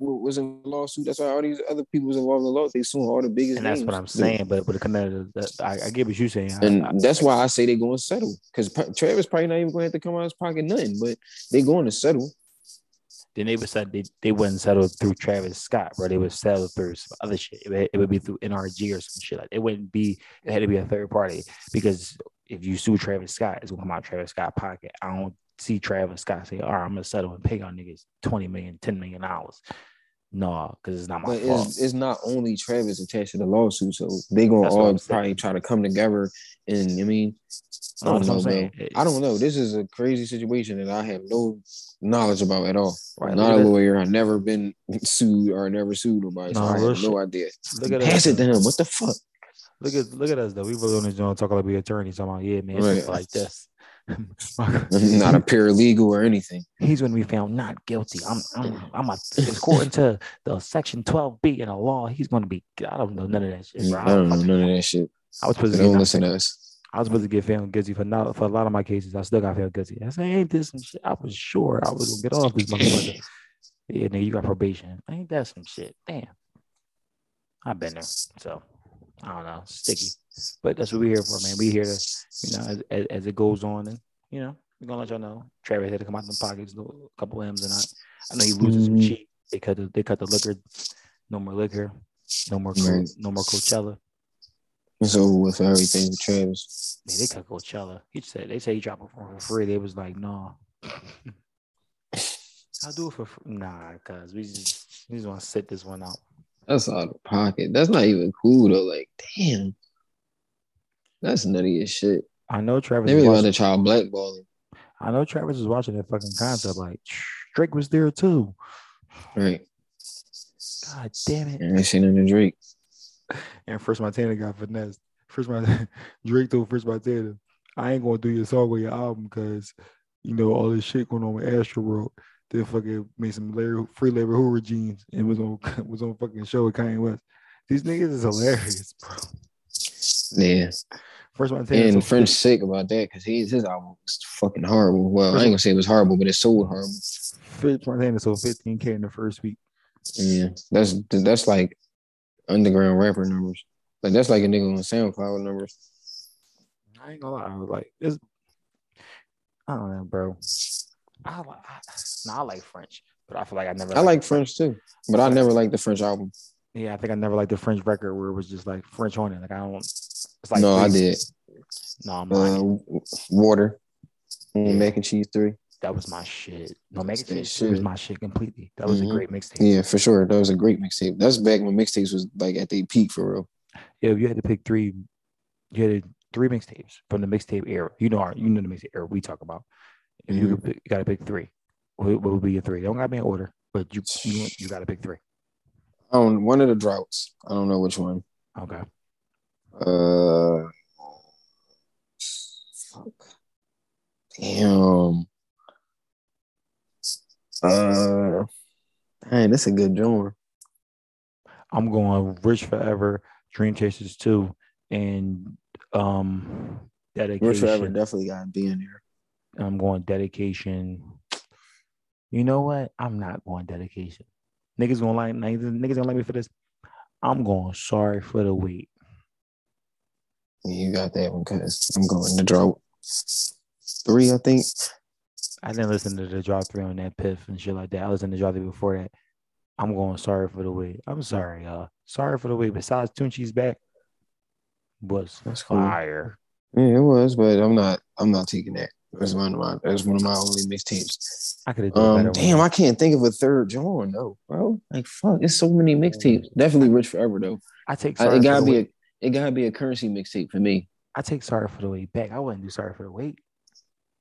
was in lawsuit. That's why all these other people was involved in the law. They suing all the biggest and that's what I'm saying. But but it come out of the, I, I get what you're saying. And I- that's why I say they're going to settle because Travis probably not even going to have to come out of his pocket nothing, but they're going to settle. then they would said they, they wouldn't settle through Travis Scott, bro. They would settle through some other shit. It would, it would be through NRG or some shit like. It wouldn't be. It had to be a third party because if you sue Travis Scott, it's gonna come out of Travis Scott pocket. I don't see Travis Scott say, "All right, I'm gonna settle and pay y'all niggas 20 million, 10 million dollars." No, because it's not my But fault. it's, it's not only Travis attached to the lawsuit, so they gonna That's all probably try to come together. And I mean, I don't know, bro. I don't know. This is a crazy situation that I have no knowledge about at all. Right, I'm not a lawyer. I've never been sued or never sued nobody. No, so I have no idea. Look at Pass us. it to him. What the fuck? Look at look at us though. We were on this joint talking like we attorneys. Talking about yeah, man, right. like this. Not a paralegal or anything. He's going to be found not guilty. I'm, I'm, I'm a, according to the section 12B in the law, he's going to be, I don't know none of that shit, bro. I don't know none of that shit. I was supposed to don't listen to us. I was supposed to get found guilty for not for a lot of my cases. I still got found guilty. I said, ain't this some shit? I was sure I was gonna get off this motherfucker. yeah, nigga, you got probation. Ain't that some shit? Damn. I've been there. So I don't know, sticky. But that's what we're here for, man. We here to, you know, as, as, as, it goes on, and you know, we're gonna let y'all know. Travis had to come out in the pockets, a couple M's, and I, I know he loses mm-hmm. some cheap. They cut the they cut the liquor, no more liquor, no more no more Coachella. It's over with everything with Travis. Man, they cut Coachella. He said they say he dropped it for free. They was like, no. I'll do it for free. Nah, cause we just we just want to sit this one out. That's out of pocket. That's not even cool though. Like, damn. That's nutty as shit. I know Travis. They really want to try blackballing. I know Travis was watching that fucking concept. Like Drake was there too. Right. God damn it. I ain't seen any Drake. And French Montana got finessed. French Montana, Drake told French Montana, I ain't gonna do your song with your album because you know all this shit going on with Astroworld. Then fucking made some Larry, free Larry Hoover jeans and was on was on fucking show with Kanye West. These niggas is hilarious, bro. Yeah. First one, and French sick about that because his his album was fucking horrible. Well, I ain't gonna say it was horrible, but it sold horrible. French Montana sold 15k in the first week. Yeah, that's that's like underground rapper numbers. Like that's like a nigga on SoundCloud numbers. I ain't gonna lie, I was like, it's, I don't know, bro. I like, I, no, I like French, but I feel like I never. I like French too, but I never liked the French album. Yeah, I think I never liked the French record where it was just like French on it. Like I don't. It's like no, I did. No, I'm uh, water, yeah. mac and cheese three. That was my shit. No, mac and cheese three was my shit completely. That was mm-hmm. a great mixtape. Yeah, for sure. That was a great mixtape. That's back when mixtapes was like at the peak for real. Yeah, if you had to pick three. You had three mixtapes from the mixtape era. You know, our, you know the mixtape era we talk about. If mm-hmm. you, pick, you got to pick three. What, what would be your three? They don't got to be in order, but you you, you got to pick three. On one of the droughts. I don't know which one. Okay. Uh, fuck. Damn. Uh, dang, that's a good joint. I'm going Rich Forever, Dream Chasers 2, and um dedication. Rich Forever definitely got to be in there. I'm going dedication. You know what? I'm not going dedication. Niggas gonna like niggas gonna like me for this. I'm going sorry for the wait. You got that one because I'm going to drought three, I think. I didn't listen to the drop three on that piff and shit like that. I was in the drop three before that. I'm going sorry for the wait. I'm sorry, y'all. Sorry for the wait. Besides Tunechi's back was That's fire. Cool. Yeah, it was, but I'm not I'm not taking that. That's one of my that's one of my only mixtapes. I could have um, better. Damn, I can't think of a third John No, bro. Like fuck, it's so many mixtapes. Definitely Rich Forever though. I take I, it gotta be a it gotta be a currency mixtape for me. I take sorry for the wait back. I wouldn't do sorry for the wait.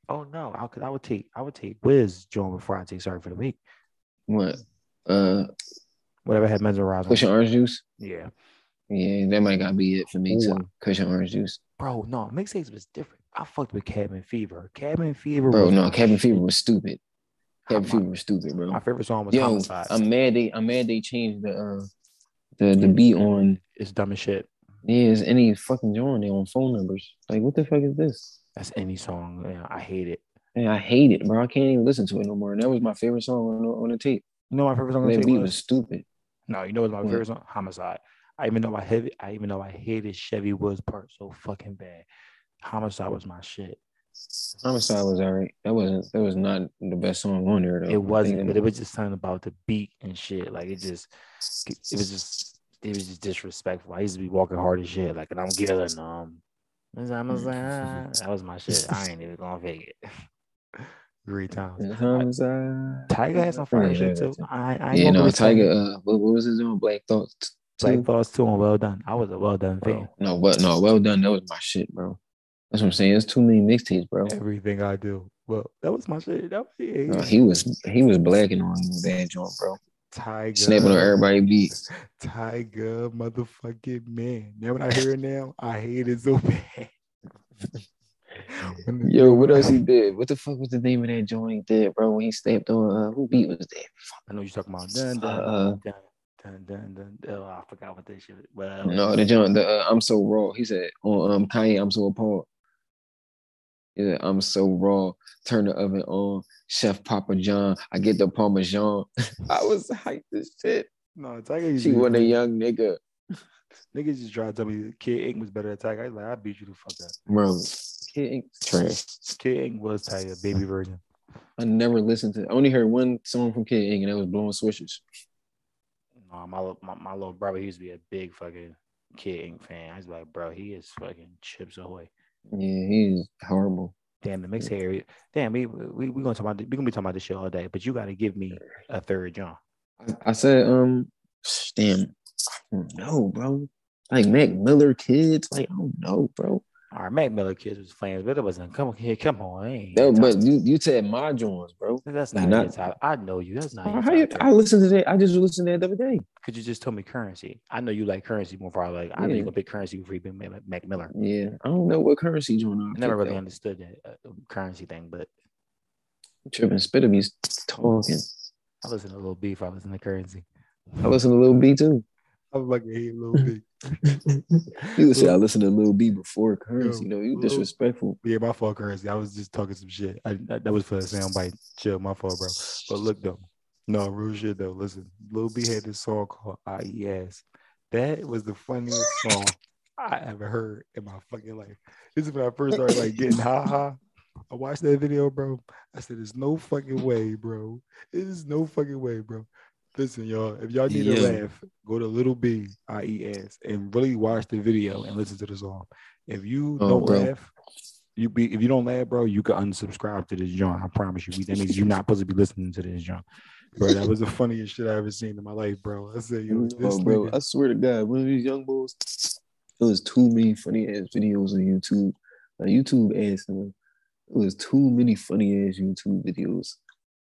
Oh no, I could I would take I would take Wiz John before I take sorry for the wait. What? Uh whatever had mesmerized. Kush and Orange Juice. Yeah. Yeah, that might gotta be it for me too. Kush and Orange Juice. Bro, no, mixtapes was different. I fucked with Cabin Fever. Cabin Fever. Bro, no, Cabin Fever was stupid. Cabin Fever was stupid, bro. My favorite song was Yo, Homicide. I'm mad they I'm mad they changed the uh the the beat on. It's dumb as shit. Yeah, it's any fucking joint they on phone numbers. Like, what the fuck is this? That's any song. Yeah, I hate it. Yeah, I hate it, bro. I can't even listen to it no more. And that was my favorite song on the, on the tape. You know my favorite song on the tape beat was? was stupid. No, you know what's my what? favorite song? Homicide. I even know I heavy. I even know I hated Chevy Woods part so fucking bad. Homicide was my shit. Homicide was alright. That wasn't. That was not the best song on there though. It wasn't, but it was just something about the beat and shit. Like it just, it was just, it was just disrespectful. I used to be walking hard as shit. Like, and I'm killing um. That was my shit. I ain't even gonna fake it. Great times. Tyga has some fire shit too. I, I yeah, no, Tyga. Uh, what, what was his doing? Black Thoughts. Black Thoughts too. On well done. I was a well done fan. No, but no, well done. That was my shit, bro. That's what I'm saying. It's too many mixtapes, bro. Everything I do. Well, that was my shit. That was, yeah, Uh, he was he was blacking on that joint, bro. Tyga. Snapping on everybody beat. Tyga, motherfucking man. Now when I hear it now, I hate it so bad. Yo, what else he did? What the fuck was the name of that joint he did, bro? When he stepped on uh, who beat was that? I know you're talking about. Dun, dun, Uh, dun, dun, dun, dun, dun. Oh, I forgot what that shit. Well, No, the joint. The uh, I'm so raw. He said on um Kanye, I'm so appalled. Yeah, I'm so raw. Turn the oven on. Chef Papa John. I get the Parmesan. I was hyped as shit. no, Tyga. She to- was a young nigga. Niggas just tried to tell me Kid Ink was better than Tyga. I was like, I beat you the fuck up. Bro, Kid Ink trash. Kid Ink was Tyga, baby version. I never listened to I only heard one song from Kid Ink and that was Blowing Switches. No, my, my my little brother he used to be a big fucking Kid Ink fan. I was like, bro, he is fucking chips ahoy. Yeah, he's horrible. Damn, the mixtape. area- Damn, we we we gonna talk about we gonna be talking about this shit all day. But you got to give me a third John. I, I said, um, damn, I don't know, bro. Like Mac Miller kids, like I don't know, bro. All right, Mac Miller kids was flames, but it wasn't. Come here, come on, I ain't but you you said my joints, bro. that's not, not- your top. I know you. That's not. Your How you, I listened to that. I just listened to that the other day. Could you just tell me currency? I know you like currency more. Far like I know Yeah. you gonna pick currency before you pick Mac Mac Miller. Yeah, I don't know what currency joint. I never really understood that uh, currency thing, but tripping. spit of Spitterby's talking. I listen to a Little Beef. I listen to currency. I listen to a Lil B too. I was like, hey, Little Beef. You would say I listened to Lil B before currency. Yo, know. you Lil- disrespectful. Yeah, my fault, currency. I was just talking some shit. I, that, that was for a soundbite. Chill, my fault, bro. But look though, no real shit though. Listen, Lil B had this song called ah IES. That was the funniest song I ever heard in my fucking life. This is when I first started like getting ha ha. I watched that video, bro. I said, "There's no fucking way, bro. It is no fucking way, bro." Listen, y'all. If y'all need Yeah. to laugh, go to Lil B I E S and really watch the video and listen to the song. If you Oh, don't bro. laugh, you be if you don't laugh, bro, you can unsubscribe to this joint. I promise you. That means you're not supposed to be listening to this joint. Bro, that was the funniest shit I ever seen in my life, bro. I said, yo, oh, this Oh, bro, nigga- I swear to God, one of these young boys, it was too many funny ass videos on YouTube. Like YouTube ass, man. It was too many funny ass YouTube videos.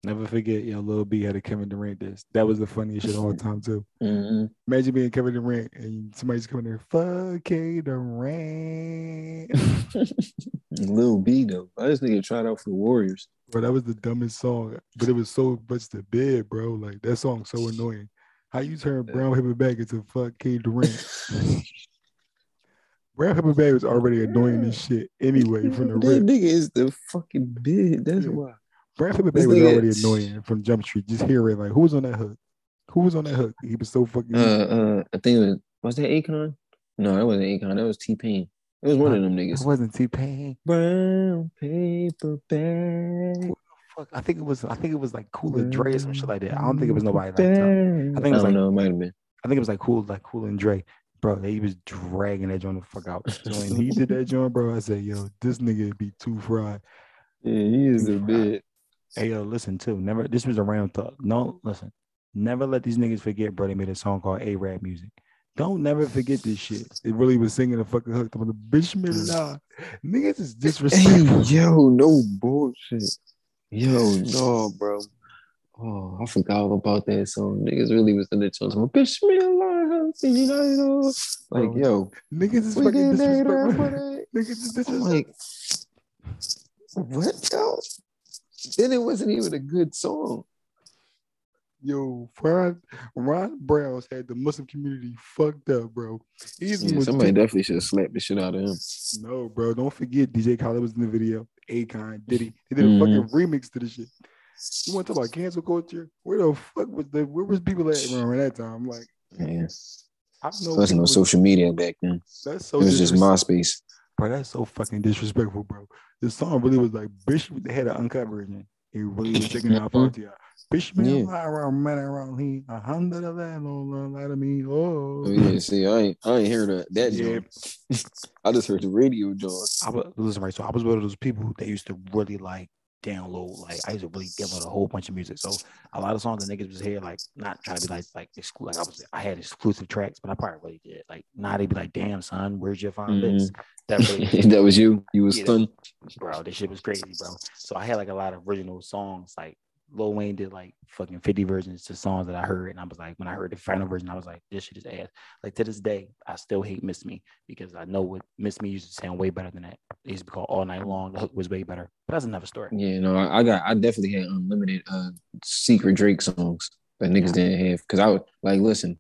Never forget, yo, Lil B had a Kevin Durant this. That was the funniest shit of all time, too. Mhm. Imagine being Kevin Durant and somebody's coming there, fuck K Durant. Lil B though, I just nigga tried out for the Warriors. bro, that was the dumbest song, but it was so much the bed, bro. Like that song's so annoying. How you turn Brown Paper Bag into fuck K Durant? Brown Paper Bag was already annoying as shit anyway from the that rip. nigga is the fucking bid. That's Yeah. why. Brown Paper This Bag was already annoying from Jump Street. Just hearing like who was on that hook? Who was on that hook? He was so fucking. Uh, uh, I think it was was that Akon? No, that wasn't Akon. That was T Pain. It was one of them niggas. it wasn't T Pain. Brown paper bag. Fuck, I think it was. I think it was like Cool and Dre or some shit like that. I don't think it was nobody like that. I think it was don't like- know. It might have been. I think it was like Cool, like Cool and Dre. Bro, he was dragging that joint the fuck out. So when he did that joint, bro, I said, yo, this nigga be too fried. Yeah, he is a bit. Hey, yo, listen too. Never. This was a round thought. No, listen. Never let these niggas forget, bro. They made a song called A-Rap Music. Don't never forget this shit. It really was singing a fucking hook. I'm the bitch mm. nah. Niggas is Hey, yo, no bullshit. Yo, no, bro. Oh, I forgot all about that song. Niggas really was in the chance. Bitch, me alive, you know. Like, yo, Niggas is fucking disrespectful. Niggas is disrespectful. like, what, yo? Then it wasn't even a good song. Yo, Ron, Ron Browns had the Muslim community fucked up, bro. He's Yeah, somebody definitely should have slapped the shit out of him. No, bro. Don't forget DJ Khaled was in the video. Akon, Diddy. They did a Mhm. fucking remix to the shit. You want to talk about cancel culture? Where the fuck was the where was people at around that time? I'm like, Yeah. I know There wasn't no social media back then. That's so It was just MySpace. Bro. That's so fucking disrespectful, bro. The song really was like, bitch, they had an version. He really was taking it off out there. Bitch, man, Yeah. lie around, man, around here. A hundred of that, no, lie to me. Oh, Oh yeah, see, I ain't, I ain't hear that that Yeah. I just heard the radio joint. I was listen right. So I was one of those people that used to really like download like I used to really download a whole bunch of music. So a lot of songs the niggas was here like not trying to be like like exclusive. Like I was I had exclusive tracks, but I probably really did. Like now they'd be like, damn son, where's your phone? Mhm. That really that was you. You was Yeah, bro, this shit was crazy, bro. So I had like a lot of original songs. Like Lil Wayne did like fucking 50 versions to songs that I heard. And I was like, when I heard the final version, I was like, this shit is ass. Like to this day, I still hate Miss Me because I know what Miss Me used to sound way better than that. It used to be called All Night Long. The hook was way better. But that's another story. Yeah, no, I, I got I definitely had unlimited uh secret Drake songs that niggas didn't have. Cause I was like, listen,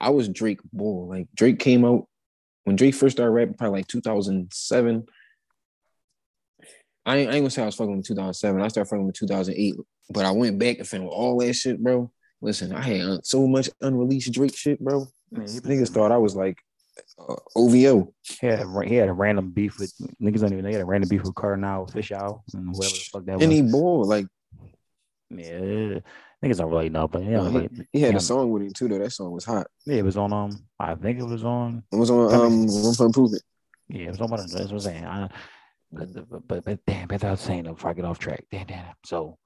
I was Drake bull. Like Drake came out when Drake first started rapping, probably like 2007. I ain't, I ain't gonna say I was fucking with 2007. I started fucking with 2008, but I went back and found all that shit, bro. Listen, I had so much unreleased Drake shit, bro. Man, Niggas thought I was like uh, OVO. he had, he had a random beef with niggas don't even know. He had a random beef with Cardinal Offishall and whatever the fuck that was. And he ball like yeah, niggas don't really know, but yeah, like, he had yeah, a song with him too, though. That song was hot. yeah, it was on um, I think it was on It was on um Room for Improvement. Yeah, it was on that's what I'm saying. I, but, but, but, but damn, that's what I was saying before I get off track. Damn, damn. So,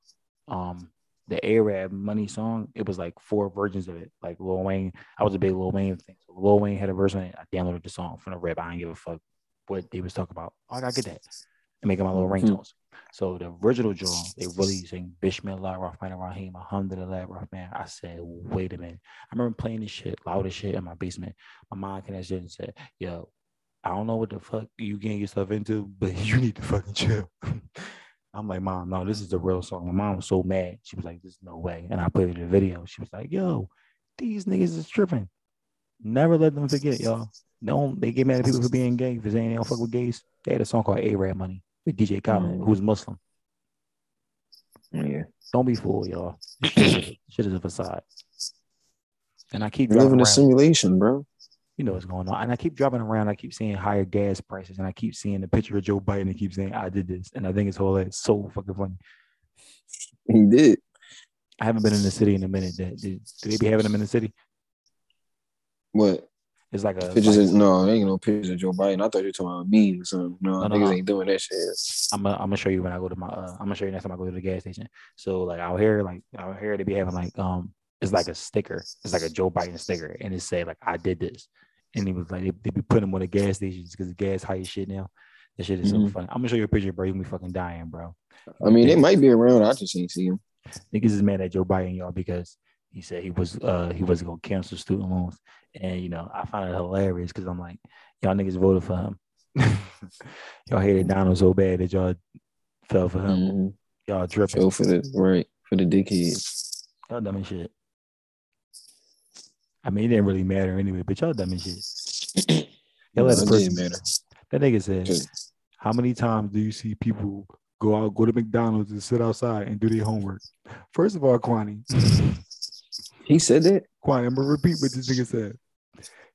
um, the Arab Money song, it was like four versions of it. Like Lil Wayne, I was a big Lil Wayne thing. So Lil Wayne had a version. Of it. I downloaded the song from the rap. I didn't give a fuck what they was talking about. Oh, I gotta get that and make it my little Mhm. ringtones. So the original Joel, they really sing Bismillah Rahman Rahim, Alhamdulillah Rahman. I said, wait a minute. I remember playing this shit, loud as shit in my basement. My mom came that shit and said, yo, I don't know what the fuck you getting yourself into, but you need to fucking chill. I'm like, mom, no, this is the real song. My mom was so mad. She was like, there's no way. And I played the video. She was like, yo, these niggas is tripping. Never let them forget, y'all. Don't they get mad at people for being gay for saying they don't fuck with gays? They had a song called Arab Money with DJ Khaled, Mm. who's Muslim. Yeah. Don't be fooled, y'all. Shit is- a facade. And I keep live in a simulation, bro. You know what's going on. And I keep driving around. I keep seeing higher gas prices, and I keep seeing the picture of Joe Biden and keep saying I did this. And I think it's all it's so fucking funny. He did. I haven't been in the city in a minute. Did, do they be having them in the city? What? It's like a Pictures like, of, no, ain't no pictures of Joe Biden. I thought you were talking about me or something. No, No, no, niggas no. ain't doing that shit. I'm gonna I'm gonna show you when I go to my uh, I'm gonna show you next time I go to the gas station. So like out here, like out here they be having like um it's like a sticker. It's like a Joe Biden sticker, and it say like I did this. And he was like they, they be putting them on the gas stations because the gas high as shit now. That shit is so Mhm. funny. I'm gonna show you a picture, bro. You gonna be fucking dying, bro. I mean, it might be around. I just ain't see him. niggas is mad at Joe Biden, y'all, because he said he was uh he wasn't gonna cancel student loans. And you know, I find it hilarious because I'm like, y'all niggas voted for him. y'all hated Donald so bad that y'all fell for him. Mhm. Y'all dripping. Go for the right for the dickheads. Y'all dumb as shit. I mean, it didn't really matter anyway, but y'all dumb as shit. Y'all No, let the person. matter. That nigga said, How many times do you see people go out, go to McDonald's and sit outside and do their homework? First of all, Kwani, He said that. Kwani, I'm gonna repeat what this nigga said.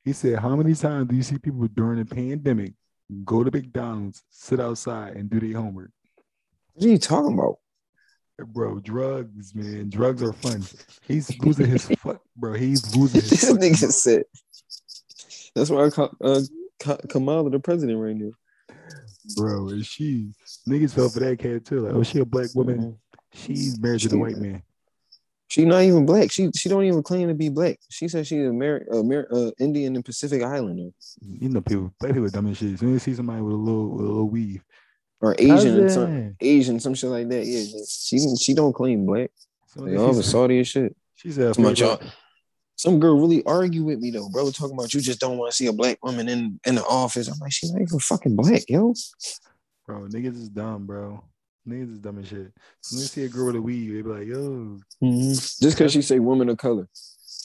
He said, How many times do you see people during the pandemic go to McDonald's, sit outside, and do their homework? What are you talking about? Bro, drugs, man. Drugs are fun. He's losing his fuck, bro. He's losing his this nigga said. That's why I call uh, Kamala the president right now. bro. And she niggas fell for that cat too. Like, oh, she a black woman. Mhm. She's married to the white man. She not even black. She she don't even claim to be black. She said she's Amer- Amer- uh, Indian and Pacific Islander You know, people black people dumb as shit. As soon as you see somebody with a little with a little weave, or Asian and some Asian some shit like that. Yeah, she she don't claim black. So They all she, was said, Saudi as shit. she said, Talking about y'all- Some girl really argue with me though, bro. Talking about you just don't want to see a black woman in in the office. I'm like, she's not even fucking black, yo. bro, niggas is dumb, bro. Niggas is dumb as shit. When they see a girl with a weave, they be like, yo, mm-hmm. Just because she say woman of color,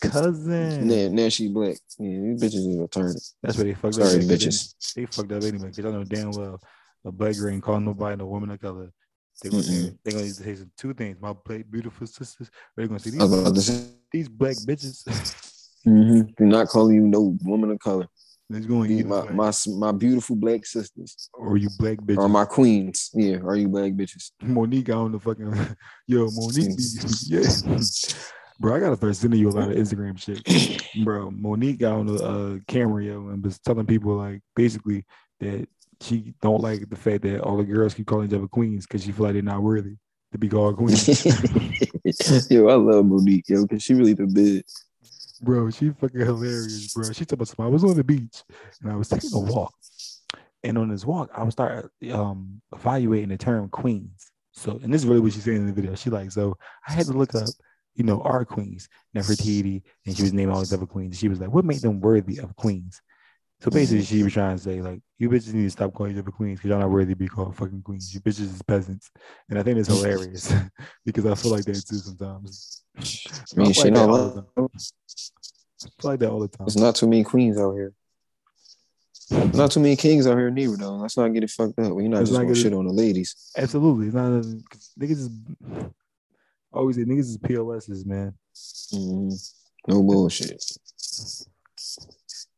cousin. now, now she black. Yeah, these bitches is retarded. That's what they fucked Sorry, up. 'cause bitches. They, they fucked up anyway. Because I know damn well a black girl ain't calling nobody no woman of color. They're gonna, gonna say some two things. My black beautiful sisters. They're gonna say was these, these black bitches. mhm. do not calling you no woman of color. It's going my, my my beautiful black sisters or you black bitches. or my queens. Yeah, are you black bitches? Mo'Nique on the fucking yo, Mo'Nique yeah. Bro, I gotta start sending you a lot of Instagram shit. Bro, Mo'Nique got on the uh, camera yo and was telling people like basically that she don't like the fact that all the girls keep calling each other queens because she feel like they're not worthy to be called queens. yo, I love Mo'Nique, yo, because she really the bitch. bro, she fucking hilarious, bro. She told me I was on the beach and I was taking a walk. And on this walk, I was start um evaluating the term queens. So, and this is really what she's saying in the video. She like, so I had to look up, you know, our queens, Nefertiti, and she was naming all these other queens. She was like, what made them worthy of queens? So basically, she was trying to say, like, you bitches need to stop calling each other queens because y'all not worthy to be called fucking queens. You bitches is peasants. And I think it's hilarious because I feel like that too sometimes. I mean, I she like know all the time. I feel like that all the time. There's not too many queens out here. Not too many kings out here neither, though. Let's not get it fucked up. We're not Let's just not gonna it- shit on the ladies. Absolutely. It's not cause niggas is always niggas is POSs, man. Mhm. No bullshit.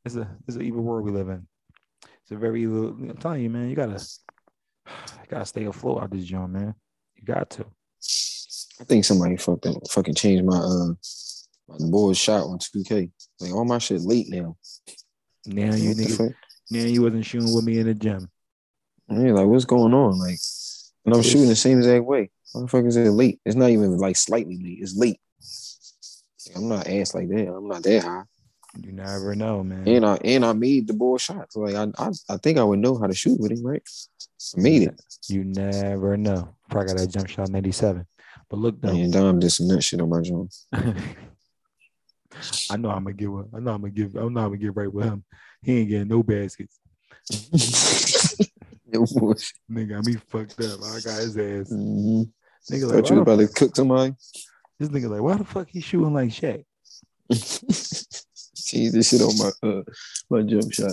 It's a it's an evil world we live in. It's a very evil I'm telling you, man, you gotta you gotta stay afloat out this joint, man. You got to. I think somebody fucked up, fucking changed my uh my board shot on 2K. Like all my shit late now. Now you the now you wasn't shooting with me in the gym. Yeah, like what's going on? Like, and I'm It's- shooting the same exact way. Fuck is it late? It's not even like slightly late. It's late. Like, I'm not ass like that. I'm not that high. You never know, man. And I and I made the ball shots. Like I, I I think I would know how to shoot with him, right? I made it. You never know. Probably got that jump shot 97. But look though, And some that shit on my joint. I know I'm gonna give I know I'm gonna give I know I'm gonna get right with him. He ain't getting no baskets. Nigga, me fucked up. I got his ass. Mhm. Nigga like, you was the, about to cook somebody. this nigga like, why the fuck he shooting like Shaq? Jeez, this shit on my uh my jump shot.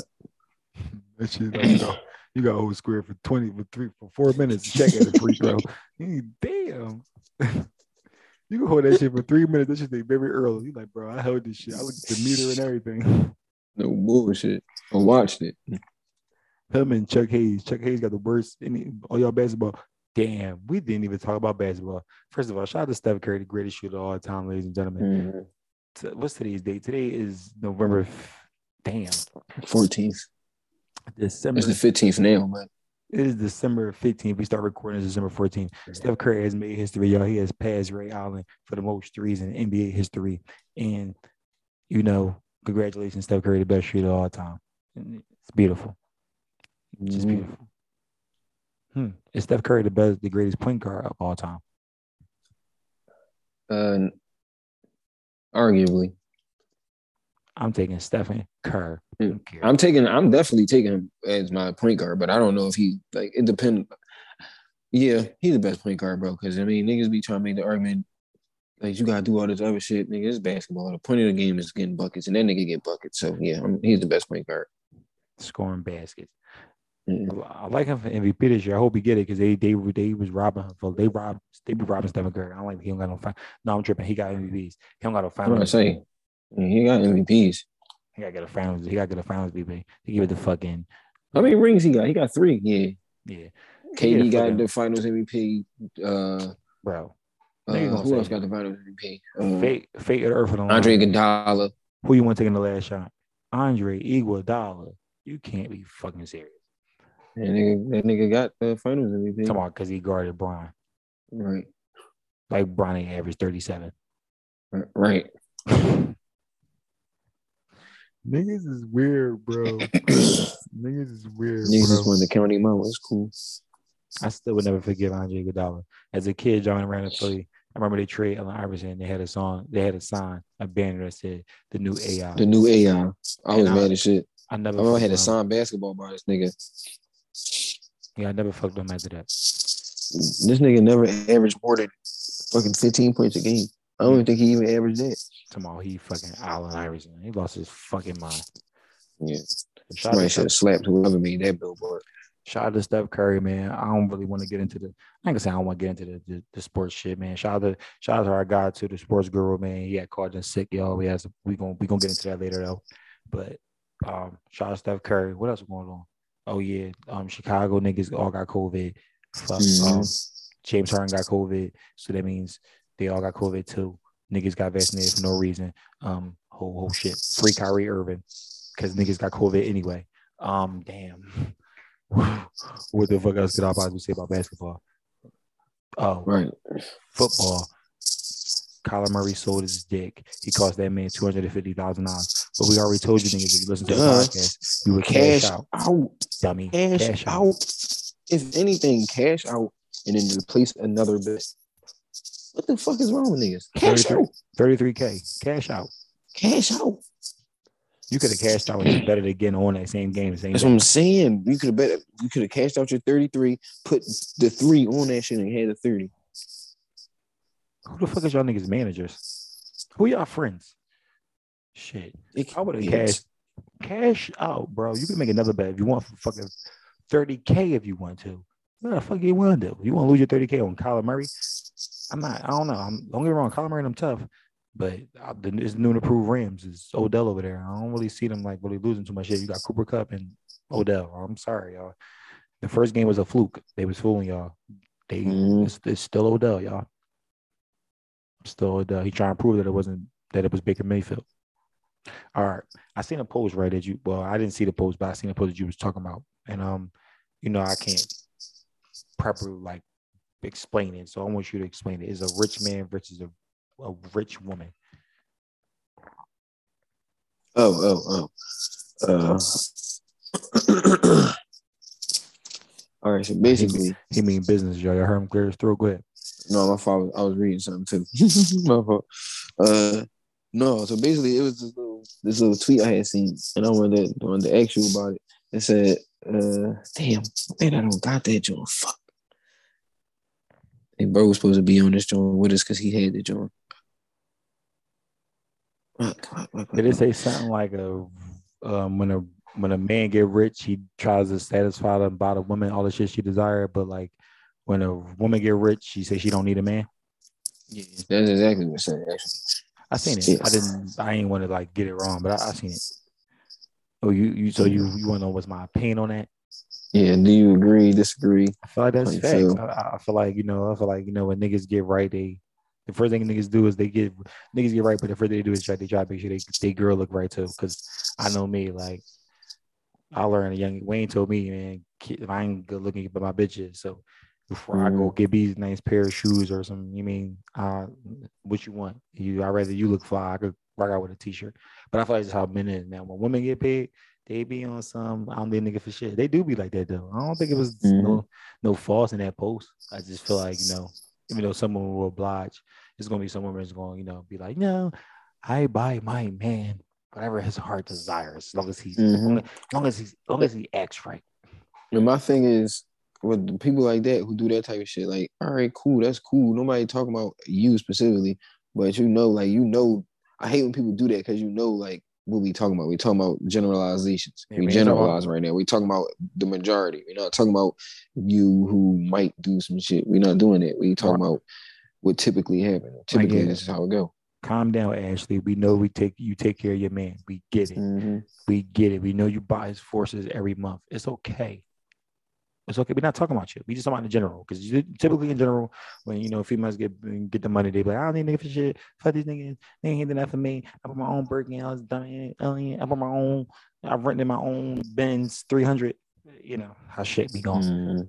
That shit like, you, know, you got old square for 20 for three for four minutes. Check at the free throw. Damn. you can hold that shit for three minutes. That shit take very early. You like, bro, I held this shit. I looked at the meter and everything. No bullshit. I watched it. Him and Chuck Hayes. Chuck Hayes got the worst any all y'all basketball. Damn, we didn't even talk about basketball. First of all, shout out to Steph Curry, the greatest shooter of all time, ladies and gentlemen. Mhm. What's today's date? Today is November. Damn, 14th. December. It's the 15th now, but It is December 15th. We start recording December 14th. Steph Curry has made history, y'all. He has passed Ray Allen for the most threes in NBA history. And, you know, congratulations, Steph Curry, the best shooter of all time. It's beautiful. It's just Mhm. beautiful. Hmm. Is Steph Curry the best, the greatest point guard of all time? uh arguably. I'm taking Stephen Curry. I'm taking I'm definitely taking him as my point guard, but I don't know if he like it depends. Yeah, he's the best point guard, bro. Because I mean, niggas be trying to make the argument like you gotta do all this other shit. Nigga, it's basketball. The point of the game is getting buckets, and that nigga get buckets. So yeah, I'm, he's the best point guard. Scoring baskets. Mhm. I like him for MVP this year. I hope he get it because they they they was robbing him for they robbed they be robbing Stephen Curry. I don't like he don't got no fin- No, I'm tripping. He got MVPs. He don't got no What I finals. say? He got MVPs. He gotta get a finals. He gotta get a finals MVP. He give it the fucking How many rings he got? He got three. Yeah. yeah, KD got fucking- the Finals MVP. Uh, bro. uh, who else got the Finals MVP? Uh, Fate fate of the earth. Andre Iguodala. Who you want taking the last shot? Andre Iguodala. You can't be fucking serious. That nigga, that nigga got the Finals MVP. Come on, because he guarded Bron. Right. Like Bron ain't averaged 37. Right. Niggas is weird, bro. Niggas is weird, Niggas bro. just wanted to count him out. It's cool. I still would never forgive Andre Iguodala. As a kid, John around in Philly, I remember they traded Allen Iverson. They had a song, they had a sign, a banner that said the new AI. The new AI. I was And I- mad as shit. I never I remember I had a with signed basketball by this nigga. Yeah, I never fucked him after that. This nigga never averaged more than fucking 15 points a game. I don't even think he even averaged that. Tomorrow he fucking Allen Iverson. He lost his fucking mind. Yeah. Shout out, Somebody to should have slapped whoever made that billboard. shout out to Steph Curry, man. I don't really want to get into the. I ain't gonna say I don't want to get into the, the, the sports shit, man. Shout out to shout out to our guy to the sports guru, man. He got called in sick, y'all. We has we gonna we gonna get into that later though. But um, shout out to Steph Curry. What else is going on? Oh yeah, um, Chicago niggas all got COVID. Fuck, um, James Harden got COVID, so that means they all got COVID too. Niggas got vaccinated for no reason. Um, whole whole shit. Free Kyrie Irving, because niggas got COVID anyway. Um, damn. what the fuck else could I possibly say about basketball? Oh, Right. football. Kyler Murray sold his dick. He cost that man two hundred and fifty thousand dollars. But we already told you niggas if you listen to the podcast, you would cash, Cash out, out. dummy. Cash, out. If anything, cash out and then replace another bet. What the fuck is wrong with niggas? Cash 33. out. Thirty-three k, cash out. Cash out. You could have cashed out and bet it again on that same game. Same That's day. what I'm saying. You could have bet. You could have cashed out your 33, put the three on that shit, and had a 30. Who the fuck is y'all niggas managers? Who y'all friends? Shit. It- I would have cashed cash out, bro. You can make another bet if you want for fucking 30k if you want to. What the fuck you want to do? You want to lose your 30k on Kyler Murray? I'm not. I don't know. I'm don't get me wrong. Kyler Murray, I'm tough, but uh, the it's new to approved Rams is Odell over there. I don't really see them like really losing too much shit. You got Cooper Kupp and Odell. I'm sorry, y'all. The first game was a fluke. They was fooling y'all. They Mhm. it's, it's still Odell, y'all. Still Odell. He trying to prove that it wasn't that it was Baker Mayfield. All right. I seen a post right that you well, I didn't see the post, but I seen a post that you was talking about. And um, you know, I can't properly like explain it. So I want you to explain it. Is a rich man versus a, a rich woman. Oh, oh, oh. Uh, all right. So basically, He mean business, y'all. Y'all heard him clear his throat. Go ahead. no, my fault. I was reading something too. my fault. Uh, no. So basically, it was this little, this little tweet I had seen, and I wanted to, wanted to ask you about it. It said, uh, "Damn, man, I don't got that joint. Fuck." And bro was supposed to be on this joint with us because he had the joint. Did it say something like a um when a when a man get rich, he tries to satisfy them by the woman, all the shit she desire, but like when a woman get rich, she say she don't need a man. Yeah, that's exactly what it said. Actually, I seen it. Yeah. I didn't. I ain't want to like get it wrong, but I, I seen it. Oh, you you so you you want to know what's my opinion on that? yeah. Do you agree? Disagree? I feel like that's facts. I, I feel like you know. I feel like you know when niggas get right, they the first thing niggas do is they get niggas get right, but the first thing they do is try they try to make sure they they girl look right too. Because I know me, like I learned a young Wayne told me, man, if I ain't good looking, but my bitches. So before I go Mhm. get these nice pair of shoes or some, you mean uh what you want? You I rather you look fly. I could rock out with a t-shirt. But I feel like that's how men is, man. When women get paid, they be on some I don't need nigga for shit. They do be like that though. I don't think it was no no false in that post. I just feel like, you know, even though someone will oblige, it's gonna be some women that's gonna, you know, be like, no, I buy my man whatever his heart desires, as long as he's as long Mhm. as, long as he's as long as he acts right. And my thing is with people like that who do that type of shit, like, all right, cool, that's cool. Nobody talking about you specifically, but you know, like you know, I hate when people do that because you know, like what we talking about. We talking about generalizations. Yeah, we generalize right now. We talking about the majority. We're not talking about you who might do some shit. We're not doing it. We talking Right. about what typically happen. Typically, this is how it go. Calm down, Ashley. We know we take you take care of your man. We get it. Mhm. We get it. We know you buy his forces every month. It's okay. It's okay. We're not talking about you. We just talking about in general. Because typically in general, when you know females get get the money, they be like, I don't need nigga for shit. Fuck these niggas. They ain't doing that for me. I put my own Birkin. I was done. I put my own. I rented my own Benz 300. You know how shit be going. Mhm.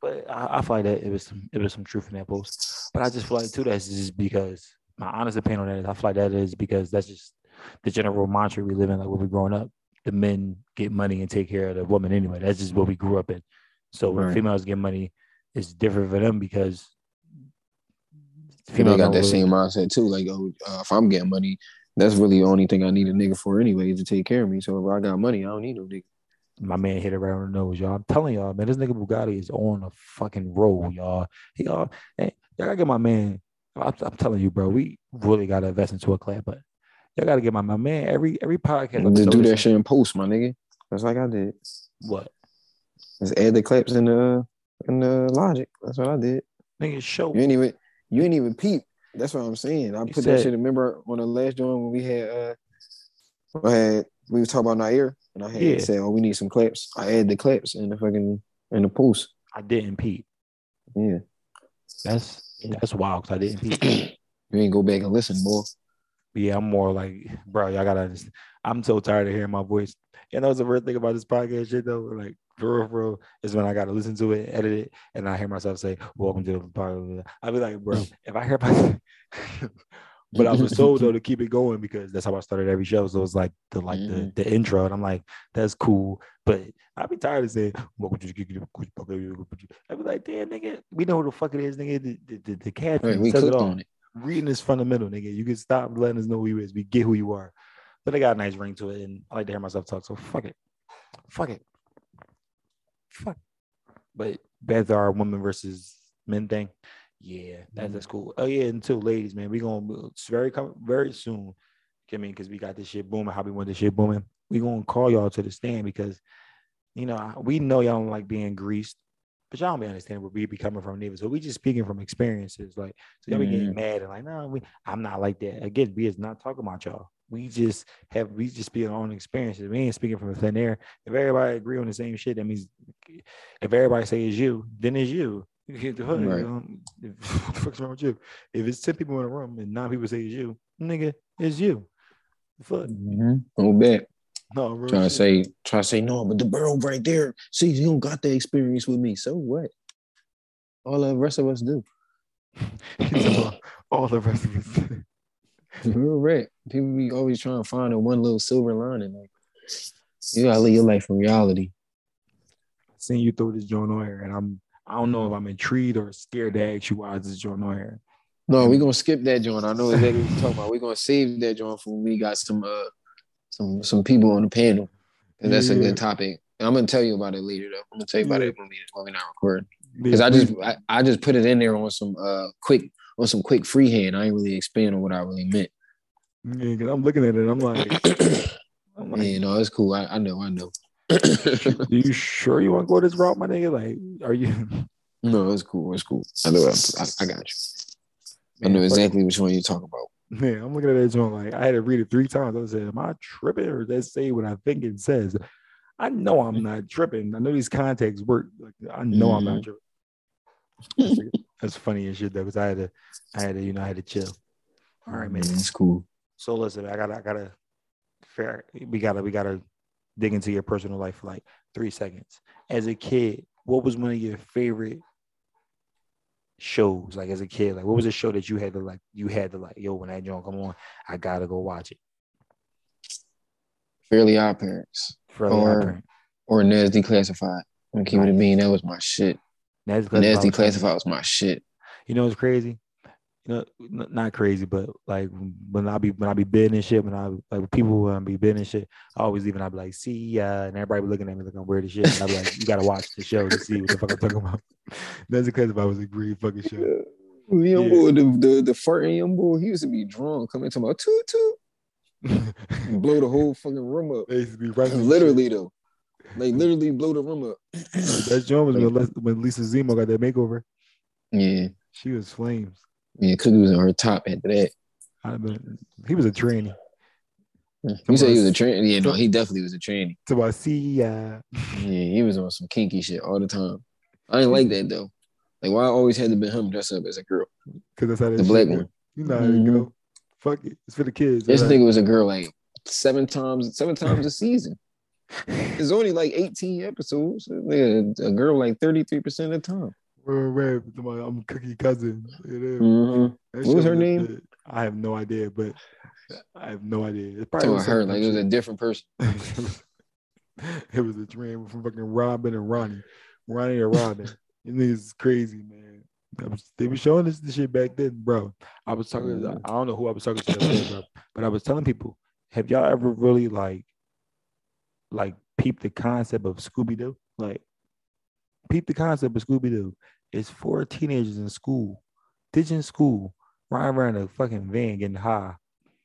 But I, I feel like that it was some it was some truth in that post. But I just feel like too that's just because my honest opinion on that is I feel like that is because that's just the general mantra we live in, like when we growing up. The men get money and take care of the woman anyway. That's just what we grew up in. So when Right. females get money, it's different for them because They females got that really- same mindset too. Like, oh, uh, if I'm getting money, that's really the only thing I need a nigga for anyway is to take care of me. So if I got money, I don't need no nigga. My man hit it right on the nose, y'all. I'm telling y'all, man, this nigga Bugatti is on a fucking roll, y'all. He all, hey, y'all gotta get my man. I'm, I'm telling you, bro, we really gotta invest into a clap, but y'all gotta get my, my man every every podcast. Just do that shit in post, my nigga. That's like I did. What Just add the clips in the in the logic. That's what I did. nigga show? You ain't even you ain't even peep. That's what I'm saying. I You put said- that shit. Remember on the last joint when we had uh, I had we was talking about Nair, and I had Yeah. said, "Oh, we need some clips." I add the clips in the fucking in the post. I didn't Pete. Yeah, That's that's wild because I didn't peep. you ain't go back and listen, boy. Yeah, I'm more like, bro, y'all gotta. Just, I'm so tired of hearing my voice. And that was the first thing about this podcast shit though. Like, for real, for real, is when I gotta listen to it, edit it, and I hear myself say, "Welcome to the podcast." I'll be like, bro, if I hear my, but I was told though to keep it going because that's how I started every show. So it's like the like mm-hmm. the, the intro, and I'm like, that's cool. But I'd be tired of saying, "Welcome to the podcast. I'd be like, damn, nigga, we know who the fuck it is, nigga. The the, the, the cat right, we says it. On it. Reading is fundamental, nigga. You can stop letting us know who you is. We get who you are. But I got a nice ring to it, and I like to hear myself talk. So fuck it, fuck it, fuck. But to our women versus men thing. Yeah, that's, that's mm-hmm. cool. Oh yeah, and two ladies, man, we gonna it's very very soon. I mean, because we got this shit booming. How we want this shit booming? We gonna call y'all to the stand because you know we know y'all don't like being greased but y'all don't be understanding where we be coming from neither. So we just speaking from experiences. Like so y'all mm-hmm. be getting mm-hmm. mad and like, no, we I'm not like that. Again, we is not talking about y'all. We just have we just be our own experiences. We ain't speaking from thin air. If everybody agree on the same shit, that means if everybody say it's you, then it's you. Right. Um, what the fuck's wrong with you? If it's 10 people in a room and nine people say it's you, nigga, it's you. Fuck. Mm-hmm. Little No, trying to say, try to say no, but the borough right there. See, you don't got the experience with me. So what? All the rest of us do. all the rest of us. Real right. People be always trying to find a one little silver lining. Like you gotta live your life in reality. Seeing you throw this joint on here, and I'm I don't know if I'm intrigued or scared to ask you why is this joint on here. No, we're gonna skip that joint. I know exactly what you're talking about. We're gonna save that joint for when we got some uh some some people on the panel. And that's yeah. a good topic. And I'm gonna tell you about it later though. I'm gonna tell you about yeah. it when we when we not recording. Because I just I, I, just put it in there on some uh quick on some quick freehand. I ain't really expand on what I really meant. Yeah, cause I'm looking at it. I'm like, I'm like yeah, no, it's cool. I, I know, I know. Are you sure you want to go this route, my nigga? Like, are you? No, it's cool. It's cool. I know. I, I got you. Man, I know exactly which one you're talking about. Man, I'm looking at that joint like I had to read it three times. I said, "Am I tripping, or does that say what I think it says?" I know I'm not tripping. I know these contexts work. Like, I know mm. I'm not mm-hmm. tripping. That's, funny and shit though, because I had to, I had to, you know, I had to chill. All right, man. It's cool. So listen, I gotta, I gotta, fair. We gotta, we gotta dig into your personal life for like three seconds. As a kid, what was one of your favorite shows like as a kid? Like what was a show that you had to like you had to like, yo, when that joint come on, I gotta go watch it. Fairly Odd Parents. Fairly or, Odd Parents. Or Ned's Declassified. I'm keeping it being that was my shit. Ned's Declassified, Declassified was my shit. You know what's crazy? You know, not crazy, but like when I be when I be bidding and shit, when I like people when I be bidding and shit, I always leave and I be like, see, ya, and everybody be looking at me like I'm weird as shit. And I be like, you gotta watch the show to see what the fuck I'm talking about. That's because if I was a green fucking show. Yeah. Young yeah. boy, the, the the farting young boy, he used to be drunk, coming to my toot toot, blow the whole fucking room up. They used to be right literally though. Like literally blow the room up. that joint was when, when Lisa Zemo got that makeover. Yeah. She was flames. Yeah, Cookie was on her top after that. he was a tranny. You say he was a tranny? Yeah, no, he definitely was a tranny. So I see. Yeah, he was on some kinky shit all the time. I didn't like that though. Like, why I always had to be him dressed up as a girl? Because that's how the black one. You know how mm-hmm. you go. Fuck it, it's for the kids. This right? nigga was a girl like seven times, seven times a season. It's only like 18 episodes. a girl like 33% of the time. I'm Cookie cousin. Mm-hmm. What was her name? I have no idea, but I have no idea. It's probably her. Like it was a different person. it was a dream from fucking Robin and Ronnie, Ronnie and Robin. and it's crazy, man. Was, they were showing this, the shit back then, bro. I was talking. Mm-hmm. I don't know who I was talking to, day, bro, but I was telling people, have y'all ever really like, like peeped the concept of Scooby Doo? Like, peep the concept of Scooby Doo. It's four teenagers in school, ditching school, riding around a fucking van getting high.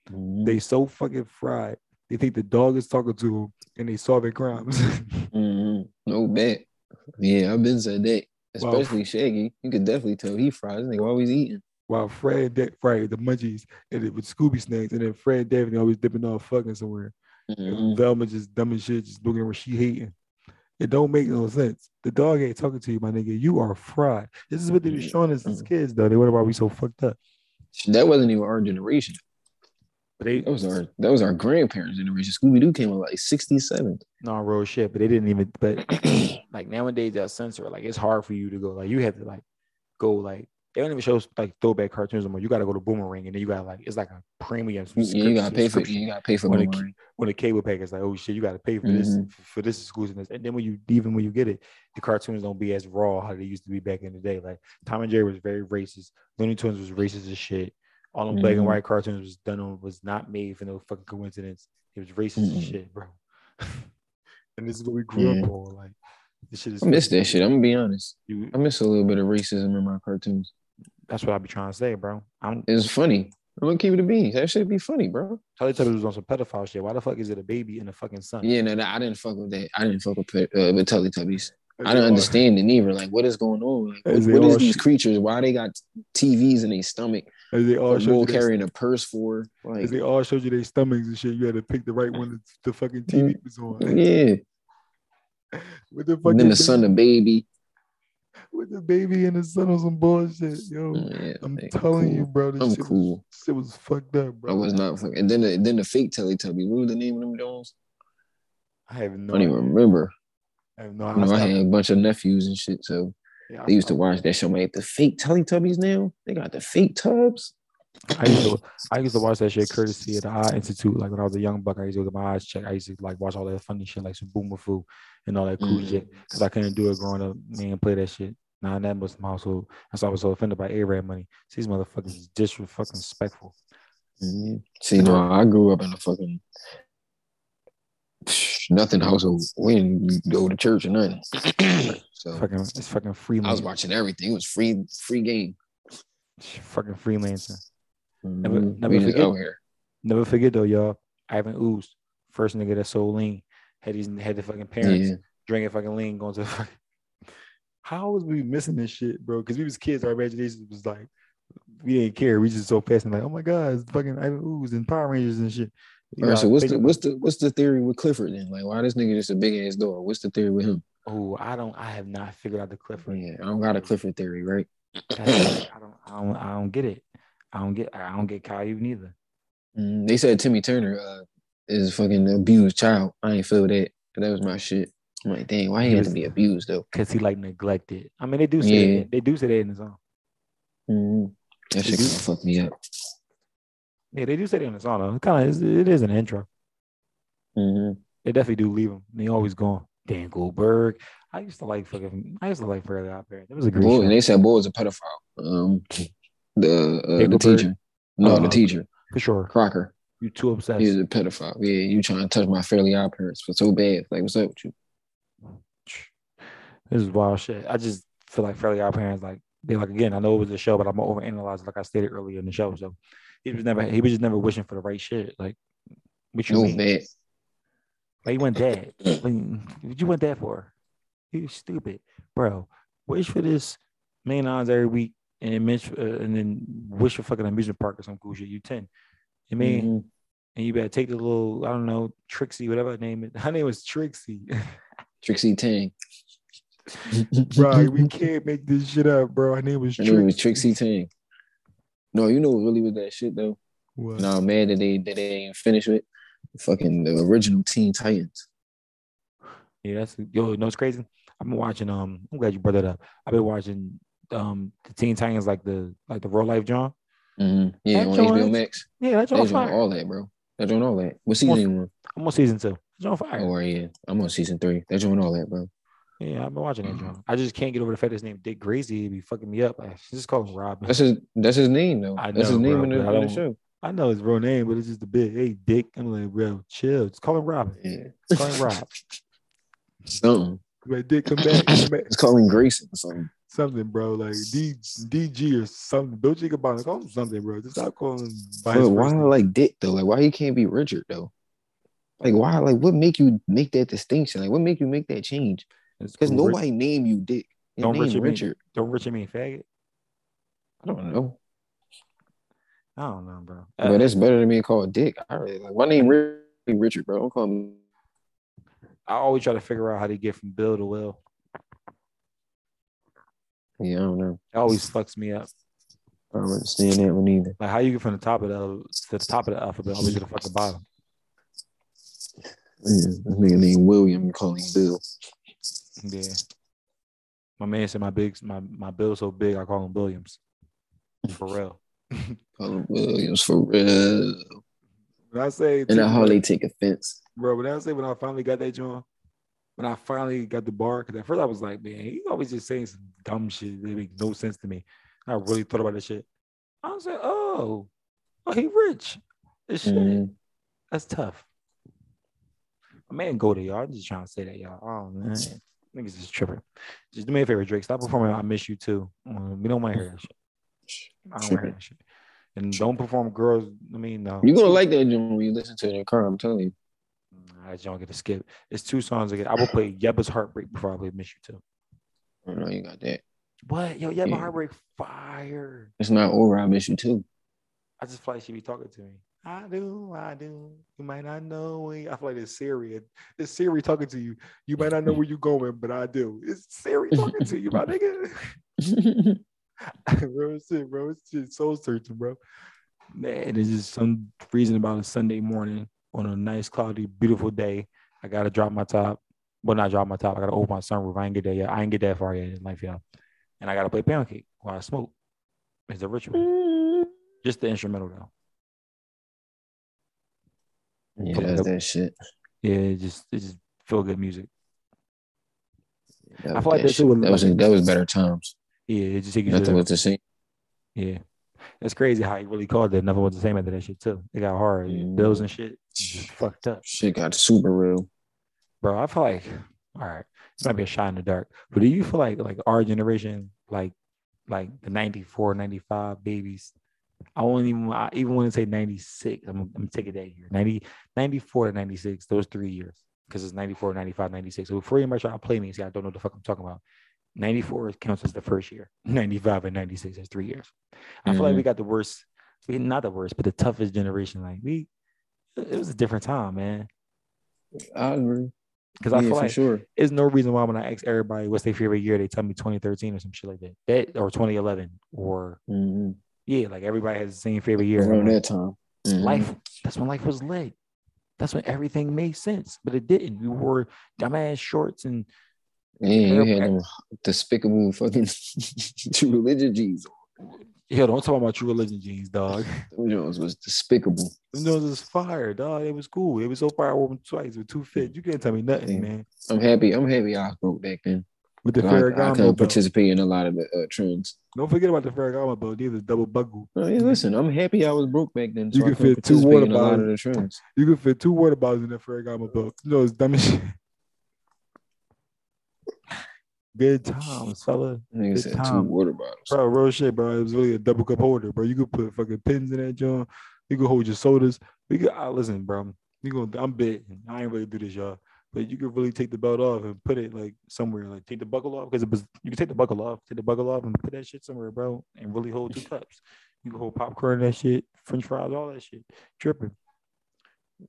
Mm-hmm. They so fucking fried. They think the dog is talking to them and they solving crimes. mm-hmm. No bet. Yeah, I've been said that. Especially Shaggy. You could definitely tell he fries. They always eating. While Fred, De- Fred, the munchies, and it with Scooby snacks, and then Fred Daphne always dipping off fucking somewhere. Mm-hmm. Velma just dumb as shit, just looking where she hating. It don't make no sense. The dog ain't talking to you, my nigga. You are fried. This is what they were showing us as mm. kids, though. They wonder why we so fucked up. That wasn't even our generation. But they That was our that was our grandparents' generation. Scooby Doo came out like '67. no real shit, but they didn't even. But like nowadays, they'll censor. Like it's hard for you to go. Like you have to like go like they don't even show like throwback cartoons anymore. You got to go to Boomerang, and then you got like it's like a premium. Yeah, you gotta pay for you gotta pay for When Boomerang. when the cable pack is like, oh shit, you got to pay for this Mhm. for this exclusiveness. And then when you even when you get it, the cartoons don't be as raw how they used to be back in the day. Like Tom and Jerry was very racist. Looney Tunes was racist as shit. All them black and Mhm. white cartoons was done on was not made for no fucking coincidence. It was racist as Mhm. shit, bro. and this is what we grew Yeah. up on. Like this shit is. I miss that shit. I'm gonna be honest. You, I miss a little bit of racism in my cartoons. that's what I be trying to say, bro. I'm It's funny. I'm gonna keep it a beans. That should be funny, bro. Teletubbies was on some pedophile shit. Why the fuck is it a baby and a fucking son? Yeah, no, no, I didn't fuck with that. I didn't fuck with uh, with Teletubbies. I don't understand it neither. Like, what is going on? Like, what, what is these creatures? Why they got TVs in their stomach? As they all showed you their- a purse for? Like, they all showed you their stomachs and shit. You had to pick the right one the fucking TV was on. yeah. With the fucking And then the son, the baby. with the baby and the son on some bullshit. Yo, oh, Yeah, I'm like, telling you, cool. bro. This I'm shit, cool. Was, shit was fucked up, bro. I was not fucking. And then the, then the fake Teletubbies. What was the name of them Jones? I have no. I don't even idea. remember. I have no. You know, I had a bunch of nephews and shit, so yeah, they used to watch that show. Man, the fake Teletubbies now. They got the fake tubs. I used to. I used to watch that shit courtesy of the Eye Institute. Like when I was a young buck, I used to get my eyes checked. I used to like watch all that funny shit, like some Boomer Fu and all that cool Mhm. shit, because I couldn't do it growing up. Man, play that shit. Nah, that was my household. That's why I was so offended by Arab Money. These motherfuckers is disrespectful. Mhm. See, no, I grew up in a fucking nothing household. We didn't go to church or nothing. so Fucking, it's fucking free. I was watching everything. It was free, free game. Fucking freelancing. Never- Mhm. never forget. Never forget though, y'all. Ivan Ooze, first nigga that sold lean, had these had the fucking parents Yeah. drinking fucking lean, going to fucking. How was we missing this shit, bro? Because we was kids, our imagination was like, we didn't care. We just so fast like, oh my god, it's fucking Ivan Ooze and Power Rangers and shit. You All right, know, so what's the what's the what's the theory with Clifford then? Like, why this nigga just a big ass dog? What's the theory with him? Oh, I don't. I have not figured out the Clifford. Yeah, I don't got a Clifford theory, right? I don't. I don't. I don't get it. I don't get. I don't get Caillou neither. Mm, they said Timmy Turner uh, is a fucking abused child. I ain't feel that. That was my shit. I'm like, dang, why he He had to was- be abused though? Cause he like neglected. I mean, they do say Yeah. that. they do say that in the song. Mm, that shit of fucked me up. Yeah, they do say that in the song. Though. Kind of it is an intro. hmm They definitely do leave him. They always gone. Dan Goldberg. I used to like fucking. I used to like Fairly Odd Parents. It was a great Boy, show and they said boy was a pedophile. Um, the uh, the teacher, no, Uh, the teacher for sure. Crocker. You too obsessed. He was a pedophile. Yeah, you trying to touch my fairly odd parents for so bad. Like, what's up with you? This is wild shit. I just feel like Fairly Odd Parents, like they like again. I know it was a show, but I'm overanalyzing, like I stated earlier in the show. So he was never. He was just never wishing for the right shit. Like, what you No mean? bad. Like you went dad. When what you went dad for? You stupid, bro. Wish for this main odds every week, and then mention, uh, and then wish for fucking amusement park or some cool shit. You ten. You mean, Mhm. and you better take the little I don't know Trixie, whatever her name is. Her name was Trixie. Trixie Tang. bro, we can't make this shit up, bro. Her name was Trixie. name was Trixie Tang. No, you know what really was that shit though. What? I'm mad that they that they ain't finished with fucking the original Teen Titans. Yeah, that's yo. You know what's crazy? I've been watching. Um, I'm glad you brought that up. I've been watching um the Teen Titans, like the like the real life John. Mhm. Yeah, That on joint- HBO Max. Yeah, that's on fire. all that, bro. They're all that. What season you on? I'm on season two. It's on fire. Oh, yeah. I'm on season three. They're doing all that, bro. Yeah, I've been watching that John. I just can't get over the fact his name Dick Grayson. He be fucking me up. Like, just call him Robin. That's his that's his name though. I that's his know, name bro, in the, in the show. I know his real name, but it's just a bit. Hey, Dick. I'm like, bro, chill. Just call him Robin. Yeah. Call him Rob. Something. Like Dick, come back, come back. Call him Grayson or something. Something, bro. Like D DG or something. Don't think about it. Call him something, bro. Just stop calling him by But why name. like Dick though? Like why he can't be Richard though? Like why? Like what make you make that distinction? Like what make you make that change? Because cool. Rich- nobody name you Dick. Your Don't Richard Richard. mean- Don't Richard mean faggot? I don't know. I don't know, bro. but Uh, that's better than being called Dick. I really like my name really Richard, bro. Don't call me. I always try to figure out how to get from Bill to Will. Yeah, I don't know. It always fucks me up. I don't understand that one either. Like how you get from the top of the to the top of the alphabet all the way to the fucking bottom. Yeah, this nigga named William, calling Bill. Yeah. My man said my big my my bill so big I call him Williams. For real. Call him Williams for real. When I say And I hardly take offense. bro, when I say when I finally got that joint, when I finally got the bar, because at first I was like, man, he always just saying some dumb shit that make no sense to me. I really thought about this shit. I was like, oh, oh, he rich. This shit. Mhm. That's tough. My man go to y'all. I'm just trying to say that, y'all. Oh man. Niggas is tripping. Just do me a favor, Drake. Stop performing. I miss you too. Um, we don't want to hear that shit. I don't want to hear that shit. And don't perform girls. I mean, no. You're gonna like that when you listen to it in the car, I'm telling you. I just don't get to skip. It's two songs again. I will play Yebba's Heartbreak before I play Miss You Too. I know you got that. What? Yo, Yebba Yeah. Heartbreak fire. It's not over, I miss you too. I just feel like she be talking to me. I do, I do. You might not know. Where I feel like it's Siri. It's Siri talking to you. You might not know where you're going, but I do. It's Siri talking to you, my nigga. bro, it's shit, bro. It's just soul searching, bro. Man, it's just some reason about a Sunday morning on a nice, cloudy, beautiful day. I gotta drop my top. Well, not drop my top. I gotta open my sunroof. I ain't get there yet. I ain't get that far yet in life, y'all. And I gotta play pound cake while I smoke. It's a ritual. Just the instrumental though. yeah, that's that shit. Yeah, it just it just feel good music. That, I feel like that, that shit shit, would- that was that was better times. Yeah, it just take you to Nothing the, was the same. yeah. that's crazy how he really called it. Nothing was the same after that shit too. It got hard. Mhm. Bills and shit. Just fucked up. Shit got super real. bro. I feel like, all right, it might be a shot in the dark, but do you feel like like our generation, like like the 94, 95 babies? I won't even I even want to say 96. I'm, I'm gonna take it that year. 90, 94 to 96, those three years. Because it's 94, 95, 96. So before you might try to play me, see, I don't know what the fuck I'm talking about. 94 counts as the first year. 95 and 96 is three years. I feel like we mm-hmm. got the worst, we not the worst, but the toughest generation. Like we it was a different time, man. I agree. Because I Yeah, feel like sure. there's no reason why when I ask everybody what's their favorite year, they tell me 2013 or some shit like that. That or 2011 or Mhm. yeah, like everybody has the same favorite year. Around that time. Mhm. Life. That's when life was lit. That's when everything made sense, but it didn't. We wore dumbass shorts and Yeah, you had them despicable fucking religion jeans. Yo, don't talk about true religion jeans, dog. Them Jones was despicable. Them those was fire, dog. It was cool. It was so fire. I them twice with two fit. You can't tell me nothing, Yeah. man. I'm happy. I'm happy I was broke back then. With the I, I Ferragamo couldn't participate in a lot of the uh, trends. Don't forget about the Ferragamo belt. Neither double buckle. Oh, yeah, listen, I'm happy I was broke back then. You So I can fit two water in a lot of bottles. You could fit two water bottles in that Ferragamo belt. You know, it's dumb as shit. Good times, fella. Good said two time. water bottles. Bro, real shit, bro. It was really a double cup holder, bro. You could put fucking pins in that joint. You could hold your sodas. We could uh, listen, bro. You gonna I'm big. I ain't really do this, y'all. But you could really take the belt off and put it like somewhere, like take the buckle off because it was you can take the buckle off, take the buckle off and put that shit somewhere, bro, and really hold two cups. You can hold popcorn, and that shit, French fries, all that shit, tripping.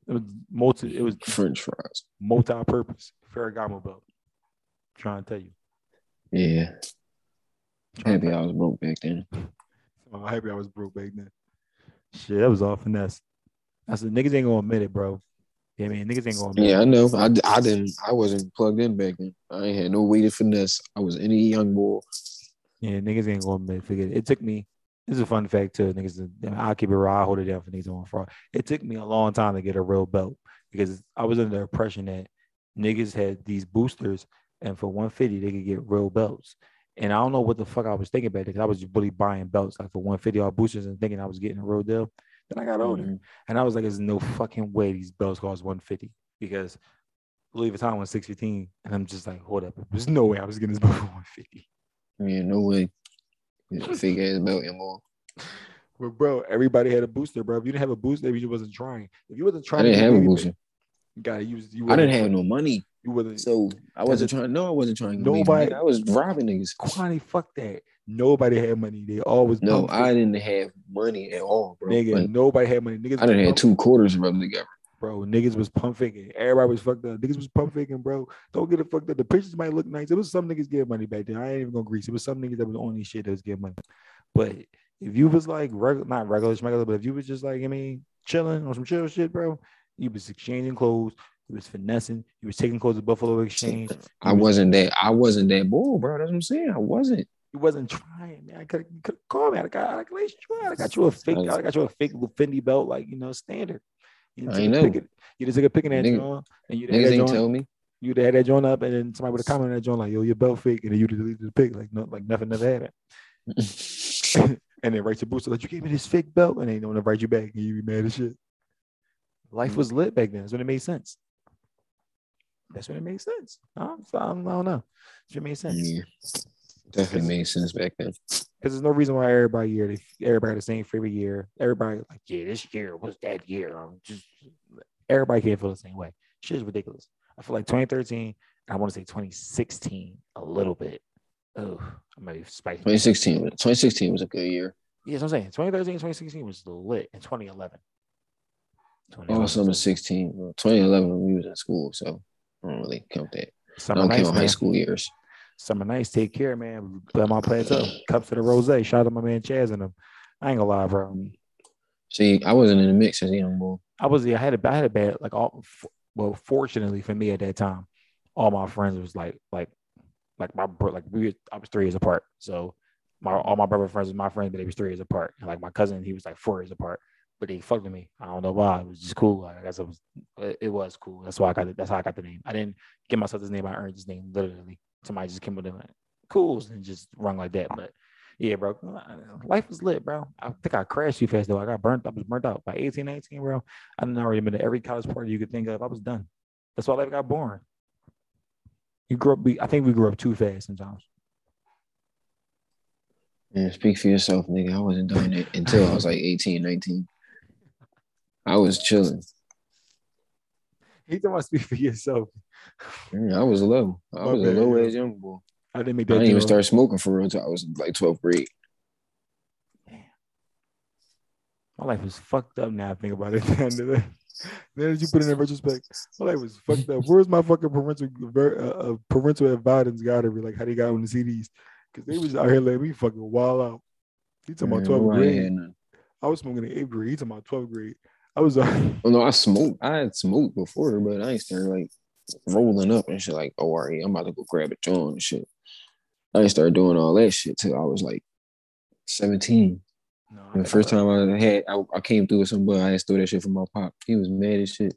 It was multi. It was French fries. multi-purpose Ferragamo belt. trying to tell you. Yeah. Happy I was broke back then. I'm happy I was broke back then. Shit, that was all finesse. I said niggas ain't gonna admit it, bro. Yeah, I mean niggas ain't gonna admit Yeah, it. I know. I, I didn't. I wasn't plugged in back then. I ain't had no way to finesse. I was any young boy. Yeah, niggas ain't gonna admit it. Forget it. It took me. This is a fun fact too. Niggas, I I'll keep it raw. I hold it down for niggas on fraud. It took me a long time to get a real belt because I was under the impression that niggas had these boosters, and for 150 they could get real belts. And I don't know what the fuck I was thinking about because I was just really buying belts like for 150 all boosters and thinking I was getting a real deal. Then I got older. Mhm. And I was like, there's no fucking way these belts cost 150 because Louis Vuitton was 615. And I'm just like, hold up. There's no way I was getting this belt for 150. Yeah, no way. Fake ass belt anymore. But bro, everybody had a booster, bro. If you didn't have a booster, maybe you wasn't trying. If you wasn't trying, I didn't to have a booster. You gotta use you I didn't have no money, you wasn't so I wasn't trying. No, I wasn't trying. Nobody-. I was robbing niggas. Kwani, fuck that. Nobody had money. They always No, I didn't have money at all, bro. nigga, Like, nobody had money. Niggas I didn't have two quarters rubbed together. bro. Niggas was pump faking. Everybody was fucked up. Niggas was pump faking, bro. Don't get it fucked up. The pictures might look nice. It was some niggas getting money back then. I ain't even gonna grease. It was some niggas that was on this shit that was getting money. But if you was like regular, not regular, regular, but if you was just like, I mean, chilling on some chill shit, bro, you was exchanging clothes, you was finessing, you was taking calls to Buffalo Exchange. I was, wasn't that. I wasn't that bull, bro. That's what I'm saying. I wasn't. You wasn't trying, man. I could have called me. I got, I got, I got you a fake. I got you a fake Fendi belt, like you know, standard. You I know. Pick, you just took a picking at Nigga, and you niggas ain't tell me. You'd had that joint up, and then somebody would have commented on that joint like, "Yo, your belt fake," and then you deleted the pic like, no, like nothing never happened. and then write your booster like, "You gave me this fake belt," and they don't want to write you back, and you be mad as shit. Life mm. was lit back then. That's when it made sense. That's when it made sense. I don't, I don't know. It made sense. Yeah, definitely made sense back then. Because there's no reason why everybody year everybody the same favorite year. Everybody like, yeah, this year was that year. I'm just everybody can't feel the same way. Shit is ridiculous. I feel like 2013. I want to say 2016 a little bit. Oh, I might be spiking. 2016. 2016 was a good year. Yes, I'm saying 2013, 2016 was lit. In 2011. 2011 oh, summer 16. Well, 2011 we was in school, so I don't really count that. Summer I don't nights, count man. high school years. Summer nights, take care, man. Play my plateau. Cups of the rose. Shout out to my man Chaz and them. I ain't gonna lie, bro. See, I wasn't in the mix as a young boy. I was. I had a. I had a bad. Like all. Well, fortunately for me at that time, all my friends was like like like my bro like we. I was three years apart, so my all my brother friends was my friends, but they was three years apart. And like my cousin, he was like four years apart but they fucked with me. I don't know why. It was just cool. I guess it was it was cool. That's why I got it. That's how I got the name. I didn't give myself this name. I earned this name literally. Somebody just came with it. Cool and just rung like that. But yeah, bro, life was lit, bro. I think I crashed too fast though. I got burnt. I was burnt out by 18, 19, bro. I didn't already been to every college party you could think of. I was done. That's why life got boring. You grew up. I think we grew up too fast sometimes. Yeah, speak for yourself, nigga. I wasn't doing it until I was like 18, 19. I was chilling. He talking about speak for yourself. Yeah, I was low. I was a low ass young boy. I didn't make that. I didn't even start smoking for real until I was like 12th grade. Damn. My life was fucked up now. I think about it. then as you put it in retrospect, my life was fucked up. Where's my fucking parental uh, uh, parental advisance got to be like how they got on the CDs? Because they was out here letting me fucking wild out. He talking about 12th grade. I was smoking in eighth grade. He talking about 12th grade. I was. Uh, well, no, I smoked. I had smoked before, but I ain't started like rolling up and shit. Like, oh, all right, I'm about to go grab a joint and shit. I ain't started doing all that shit till I was like 17. No, the first time I had, I, I, came through with somebody, I had stole that shit from my pop. He was mad as shit.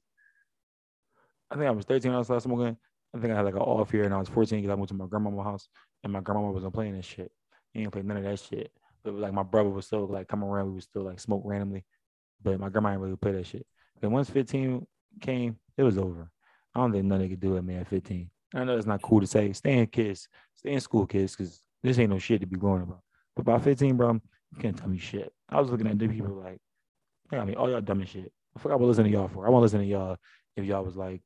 I think I was 13 when I started smoking. I think I had like an off year and I was 14 because I moved to my grandma's house and my grandma wasn't playing this shit. He didn't play none of that shit. But like my brother was still like coming around, we would still like smoke randomly. But my grandma didn't really play that shit. And once 15 came, it was over. I don't think nothing could do it, man. 15. I know it's not cool to say. Stay in kids, stay in school, kids, because this ain't no shit to be growing about. But by 15, bro, you can't tell me shit. I was looking at the people like, I mean, all y'all dumb as shit. I forgot what listening to y'all for. I want to listen to y'all if y'all was like,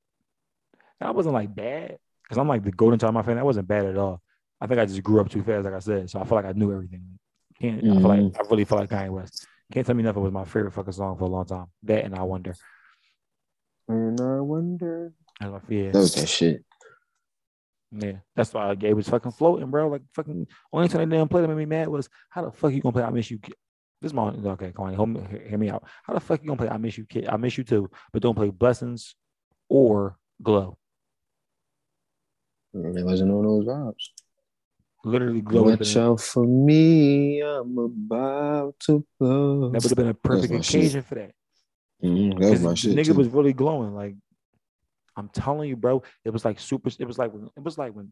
I wasn't like bad because I'm like the golden child of my family. I wasn't bad at all. I think I just grew up too fast, like I said. So I feel like I knew everything. Can't mm-hmm. I feel like mm-hmm. I really feel like Kanye West. Can't tell me nothing was my favorite fucking song for a long time. That and I wonder. And I wonder. That's my fear. That was that shit. Yeah, that's why Gabe was fucking floating, bro. Like fucking only time they didn't play that made me mad was how the fuck you gonna play I Miss You This morning, okay, come on, hold me, hear me out. How the fuck you gonna play I Miss You Kid? I Miss You Too, but don't play Blessings or Glow. Mm, it wasn't on those vibes literally glow. Watch out for me, I'm about to blow. That would have been a perfect occasion shit. for that. Mm-hmm, that was my shit. Nigga too. was really glowing. Like I'm telling you, bro, it was like super. It was like when it was like when.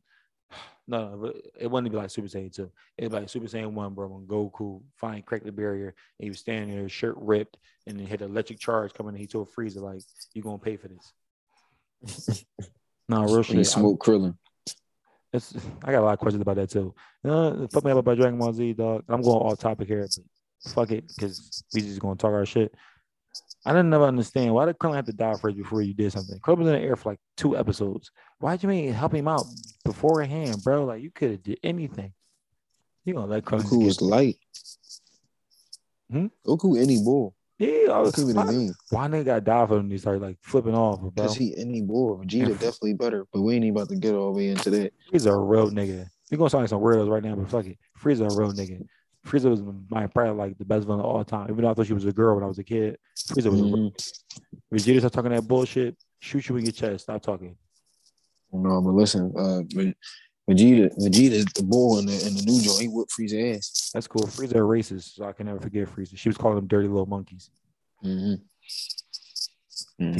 No, it wouldn't be like Super Saiyan 2. It was like Super Saiyan 1, bro, when Goku finally cracked the barrier and he was standing there, shirt ripped, and then hit an electric charge coming and he told Frieza, like, you're gonna pay for this. no, real shit. He smoked Krillin. It's, I got a lot of questions about that too. Uh, fuck me up about Dragon Ball Z, dog. I'm going off topic here, but fuck it, because we just gonna talk our shit. I didn't never understand why did Krillin have to die first before you did something. Krillin was in the air for like two episodes. Why'd you mean help him out beforehand, bro? Like you could have did anything. You gonna let Krillin Goku was light. Hmm? Goku any bull. Yeah, I was, why, why nigga got die for him? He started like flipping off, bro. Because he any bull. Vegeta definitely better, but we ain't about to get all the way into that. He's a real nigga. We gonna sound like some weirdos right now, but fuck it. Frieza a real nigga. Frieza was my probably like the best villain of all time. Even though I thought she was a girl when I was a kid, Frieza was. Mhm. A, Vegeta start talking that bullshit. Shoot you in your chest. Stop talking. No, but listen, uh, Ve- Vegeta, Vegeta is the bull in the in the new joint. He whooped Frieza ass. That's cool. Frieza a racist, so I can never forget Frieza. She was calling them dirty little monkeys. Mm-hmm.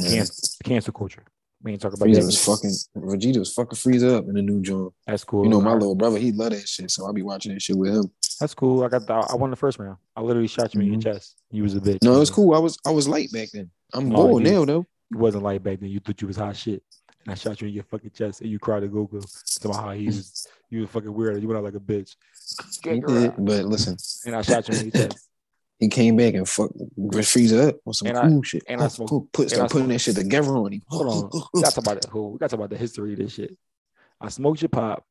Cancer, cancel culture. We ain't talking about Frieza that. was fucking Vegeta was fucking Frieza up in the new joint. That's cool. You know, my little brother, he love that shit, so I'll be watching that shit with him. That's cool. I got the, I won the first round. I literally shot you in your Mhm. chest. You was a bitch. No, it was cool. I was I was light back then. I'm No, bold now though. You wasn't like back then. You thought you was hot shit. And I shot you in your fucking chest and you cried to Goku. Somehow he was you was fucking weird. You went out like a bitch. Did, but listen, And I shot you in your chest. he came back and fucked Frieza up with some And I- cool shit. and I smoked- cool. Put and start I putting smoked- that shit together on him. Hold on. We got to talk about it. Who? We got to talk about the history of this shit. I smoked your pop.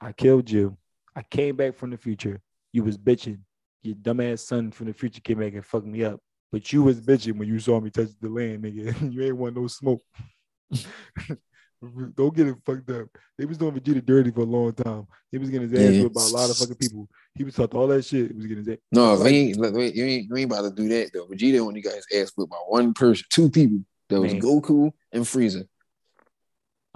I killed you. I came back from the future. You was bitching. Your dumbass son from the future came back and fucked me up. But you was bitching when you saw me touch the land, nigga. you ain't want no smoke. Don't get it fucked up. They was doing Vegeta dirty for a long time. He was getting his ass Yeah. whipped by a lot of fucking people. He was talking all that shit. He was getting his ass. No, if he ain't, look, wait, you ain't you ain't about to do that though. Vegeta only got his ass whipped by one person, two people. That was Man. Goku and Frieza.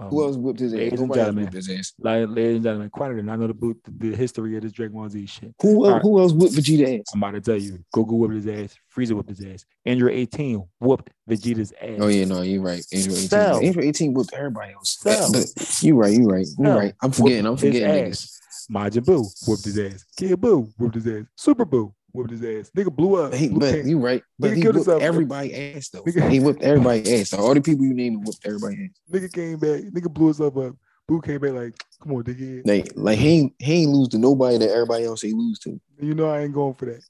Um, Who else whipped his ass? ladies and Nobody gentlemen. ass. Like, ladies and gentlemen, Quantity, I know the, boot, the history of this Dragon Ball Z shit. Who else, Alright. who else whipped Vegeta ass? I'm about to tell you. Goku whipped his ass. Frieza whooped his ass. Android 18 whooped Vegeta's ass. Oh yeah, no, you're right. Android 18. Cell. Android 18 whipped everybody else. Cell. But you right, you right, you Cell right. I'm forgetting, I'm whooped forgetting. Majin Buu whooped his ass. Kid Buu whooped his ass. Super Buu whooped his ass. Nigga blew up. He, Blew but you right. But Nigga he killed whipped himself. everybody ass though. Nigga- He whipped everybody ass. So all the people you named whipped everybody ass. nigga came back. Nigga blew himself up. Buu came back like, come on, dickhead. Like, like he ain't, he ain't lose to nobody that everybody else he lose to. You know I ain't going for that.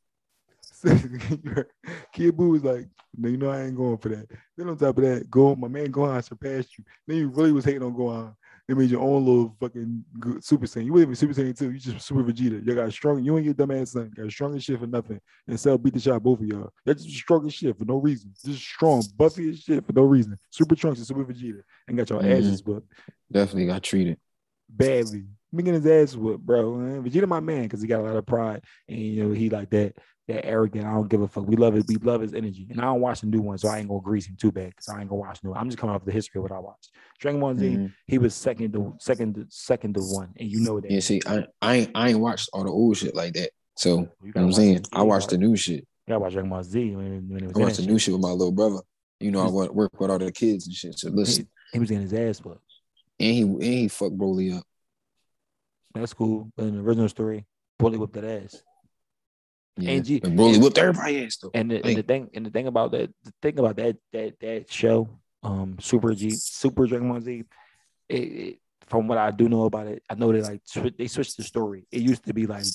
Kid Buu was like, no, you know I ain't going for that. Then on top of that, go my man Gohan surpassed you. Then you really was hating on Gohan. They made your own little fucking good Super Saiyan. You wasn't even Super Saiyan too. You just Super Vegeta. You got strong. You and your dumb ass son got strong as shit for nothing. And Cell beat the shot out both of y'all. That's just strong as shit for no reason. Just strong, Buffy as shit for no reason. Super Trunks and Super Vegeta and got your Mhm. asses whooped Definitely got treated. badly. Me getting his ass whooped, bro. Man, Vegeta, my man, because he got a lot of pride and you know he like that, that arrogant. I don't give a fuck. We love it. We love his energy, and I don't watch the new one, so I ain't gonna grease him too bad because I ain't gonna watch new. I'm just coming off the history of what I watched. Dragon Ball Z, Mhm. he was second to second to second to one, and you know that. Yeah, see, I, I ain't I ain't watched all the old shit like that. So you know what I'm saying? it. I watched the new shit. You gotta watch Dragon Ball Z when, when it was I watched the new shit with my little brother. You know, I work with all the kids and shit. So listen, He, he was getting his ass whooped. and he and he fucked Broly up. That's cool. But in the original story, Broly whipped that ass. Yeah. And G- And Broly and- whipped everybody ass though. And the, and the thing and the thing about that the thing about that that that show, um, Super G Super Dragon Ball Z, it, it, from what I do know about it, I know they like they switched the story. It used to be like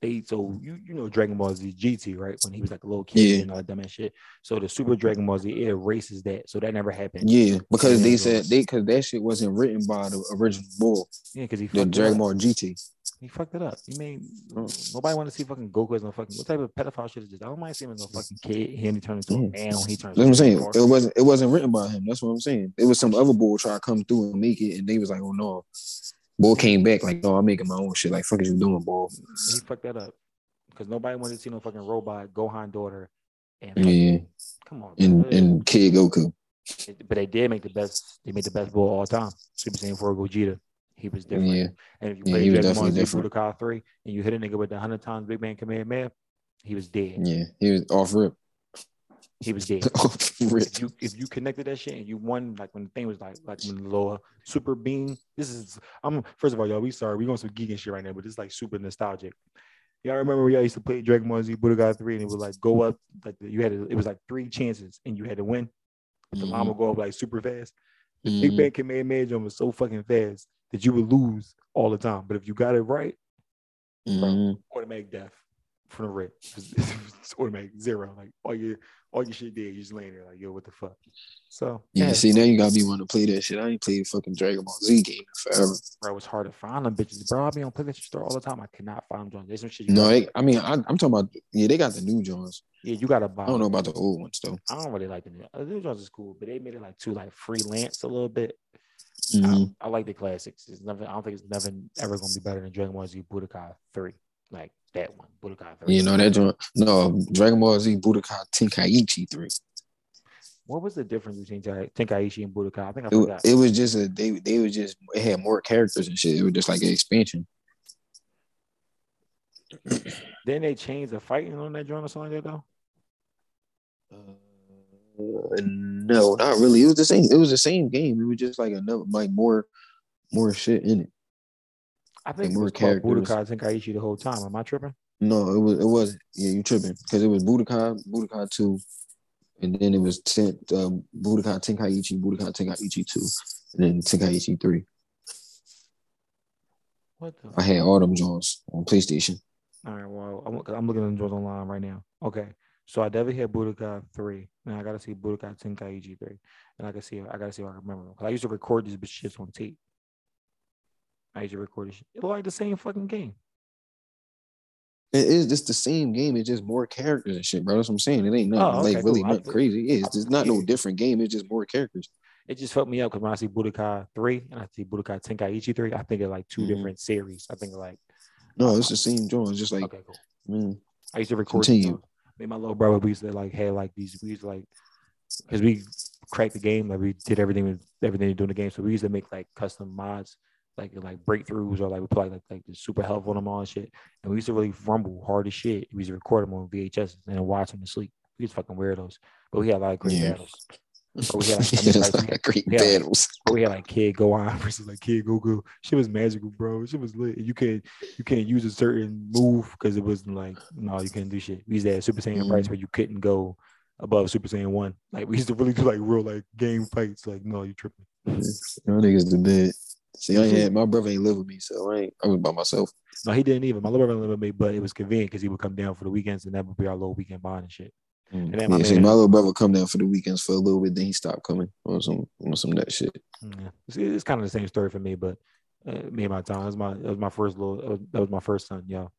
they so you you know Dragon Ball Z GT right when he was like a little kid Yeah. and all that dumb ass shit. So the Super Dragon Ball Z it erases that, so that never happened. Yeah, because they said they because that shit wasn't written by the original bull, Yeah, because he the Dragon. Ball GT. He fucked it up. He made mm. nobody want to see fucking Goku as no fucking what type of pedophile shit is this? I don't mind seeing him as no fucking kid. He only turned into a Yeah. man when he turned. That's what I'm saying. 24. It wasn't it wasn't written by him. That's what I'm saying. It was some other bull try to come through and make it, and they was like, "Oh no." Bull came back like, "No, I'm making my own shit." Like, "Fuck is you doing, bull?" he fucked that up because nobody wanted to see no fucking robot Gohan daughter. And Yeah, come on, and bro. and Kid Goku. but they did make the best. They made the best bull all time. Super Saiyan 4 Gogeta. He was different. Yeah, And if you Yeah, play he was Dragon Ball Z. Budokai 3 and you hit a nigga with the hundred times Big Bang Kamehameha, he was dead. yeah, he was off rip. He was dead. if you if you connected that shit and you won like when the thing was like like when the lower super beam this is i'm first of all y'all we sorry we going some geek and shit right now but it's like super nostalgic y'all remember when y'all used to play dragon ball z budokai 3 and it was like go up like you had to, it was like three chances and you had to win the Mhm. would go up like super fast the Mhm. big bang Kamehameha jump was so fucking fast that you would lose all the time but if you got it right Mhm. automatic death from the rip it's, it's automatic zero like all your all your shit dead you just laying there like yo what the fuck so Yeah, see now you gotta be wanting to play that shit. I ain't played fucking Dragon Ball Z game forever. bro, it's hard to find them bitches. Bro, I be on PlayStation Store all the time. I cannot find them. There's some shit. You No, they, I mean I, I'm talking about yeah, they got the new Jones. yeah, you gotta buy. I don't know about the old ones though. I don't really like the new. uh, The new Jones is cool, but they made it like too like freelance a little bit. Mhm. I, I like the classics. It's never. I don't think it's never ever gonna be better than Dragon Ball Z Budokai Three. like that one, Budokai 3. You know that joint? No, Dragon Ball Z Budokai Tenkaichi 3. What was the difference between Tenkaichi and Budokai? I think I forgot. It, it was just a they they was just it had more characters and shit. It was just like an expansion. then they changed the fighting on that joint or something like that though. Uh, no, not really. It was the same. It was the same game. It was just like another, like more, more shit in it. I think like more characters. Budokai Tenkaichi the whole time. Am I tripping? No, it was. It wasn't. Yeah, you tripping because it was Budokai, Budokai two, and then it was ten, uh, Budokai Tenkaichi, Budokai Tenkaichi two, and then Tenkaichi three. What the? I had all them Jones on PlayStation. All right. Well, I'm, I'm looking at them Jones online right now. Okay. So I definitely had Budokai three, and I gotta see Budokai Tenkaichi three, and I can see I gotta see if I can remember because I used to record these shits on tape. I used to record this. It like the same fucking game. It is just the same game. It's just more characters and shit, bro. That's what I'm saying. It ain't nothing oh, okay, like really cool. nothing crazy. Yeah, it's just not no different game. It's just more characters. It just fucked me up because when I see Budokai three and I see Budokai Tenkaichi three, I think of like 2 mm-hmm. different series. I think of like no, it's the same joint. It's just like okay, cool. Man, I used to record. Continue me and my little brother, we used to like had like these, we used to like, because we cracked the game, like we did everything with everything to do in the game. So we used to make like custom mods, like like breakthroughs or like we put like like, the super helpful on them all and shit. And we used to really rumble hard as shit. We used to record them on VHS and watch them to sleep. We was fucking weirdos, but we had a lot of great yeah. battles. We had like, like, great we had, battles. Like, we had like Kid Gohan versus like Kid Goku. She was magical, bro. She was lit. You can't you can't use a certain move because it wasn't like no, you couldn't do shit. We used to have Super Saiyan mm. fights where you couldn't go above Super Saiyan one. Like we used to really do like real like game fights. Like no, you tripping. Y'all niggas the bed. See, I ain't my brother ain't live with me, so I ain't I was by myself. No, he didn't even. My little brother lived with me, but it was convenient because he would come down for the weekends and that would be our little weekend bond and shit. Mm. And then my, yeah, see, my little brother come down for the weekends for a little bit, then he stopped coming on some on some that shit. Yeah. It's, it's, kind of the same story for me, but uh, me and my time. It was my it was my first little was, that was my first son, yo.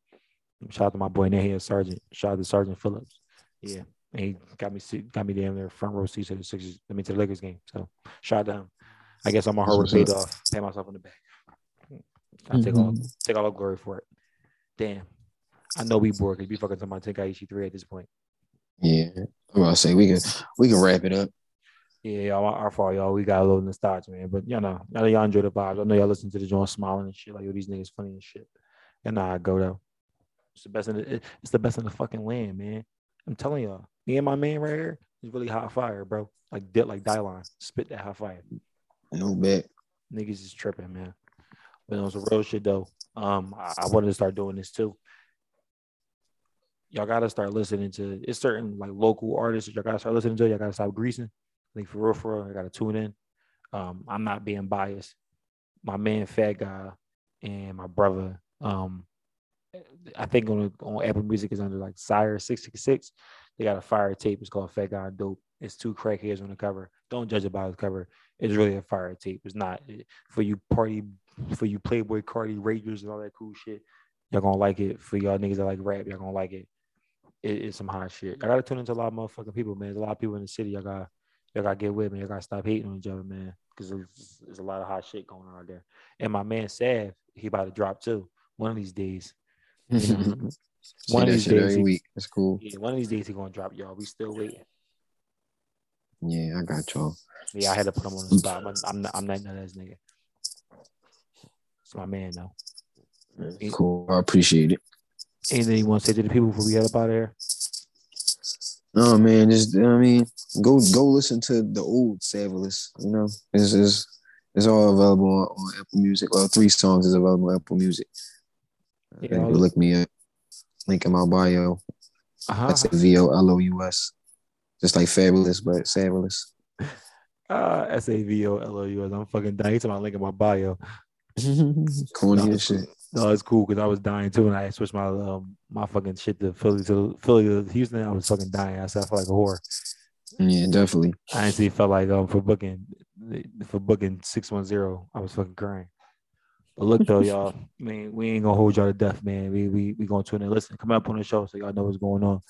Shout out to my boy Nahia Sergeant. Shout out to Sergeant Phillips. Yeah. And he got me got me down there front row seats to the Sixers, I mean to the Lakers game. So shout out to him. I guess all my hard work paid off. Pay myself in the back. I mm-hmm. take all take all the glory for it. Damn. I know we bored because we fucking talking about Tenkaichi 3 at this point. Yeah, I'm gonna say we can we can wrap it up. Yeah, y'all, our fault, y'all. We got a little nostalgia, man. But you know, I know y'all enjoy the vibes. I know y'all listen to the joint smiling and shit. Like, yo, these niggas funny and shit. And nah, I go though. It's the best in the it's the best in the fucking land, man. I'm telling y'all. Me and my man right here is really hot fire, bro. Like dip like Dylon. Spit that hot fire. No bet. Niggas is tripping, man. But it was a real shit though. Um, I, I wanted to start doing this too y'all gotta start listening to it's certain like local artists y'all gotta start listening to. Y'all gotta stop greasing. Think for real, for real, I gotta tune in. Um, I'm not being biased. My man Fat Guy and my brother, um, I think on on Apple Music is under like Sire six six six. They got a fire tape. It's called Fat Guy Dope. It's two crackheads on the cover. Don't judge it by the cover. It's really a fire tape. It's not for you party for you Playboi Carti Ragers and all that cool shit. Y'all gonna like it. For y'all niggas that like rap, y'all gonna like it it, it's some hot shit. I gotta tune into a lot of motherfucking people, man. There's a lot of people in the city. I got y'all gotta get with me. I gotta stop hating on each other, man. Because there's, there's, a lot of hot shit going on out there. And my man Sav, he about to drop too. One of these days. You know, one of these days. Every week. That's cool. Yeah, one of these days he gonna drop, y'all. We still waiting. Yeah, I got y'all. Yeah, I had to put him on the spot. I'm, I'm not. I'm not none of this nigga. It's my man though. Cool. I appreciate it. Anything you want to say to the people before we head up out of here? No man, just I mean, go go listen to the old Savulous. You know, it's is it's all available on, on, Apple Music. Well, three songs is available on Apple Music. Yeah, you look me up. Link in my bio. Uh-huh. That's V O L O U S. Just like fabulous, but Savulous. Uh, S A V O L O U S. I'm fucking dying. My link in my bio. Corny no, shit. No, it's cool because I was dying too, and I switched my um, my fucking shit to Philly to Philly to Houston. I was fucking dying. I said I felt like a whore. Yeah, definitely. I actually felt like um for booking for booking six one zero. I was fucking crying. But look though, y'all. I mean, we ain't gonna hold y'all to death, man. We we we gonna tune in. Listen, come up on the show so y'all know what's going on.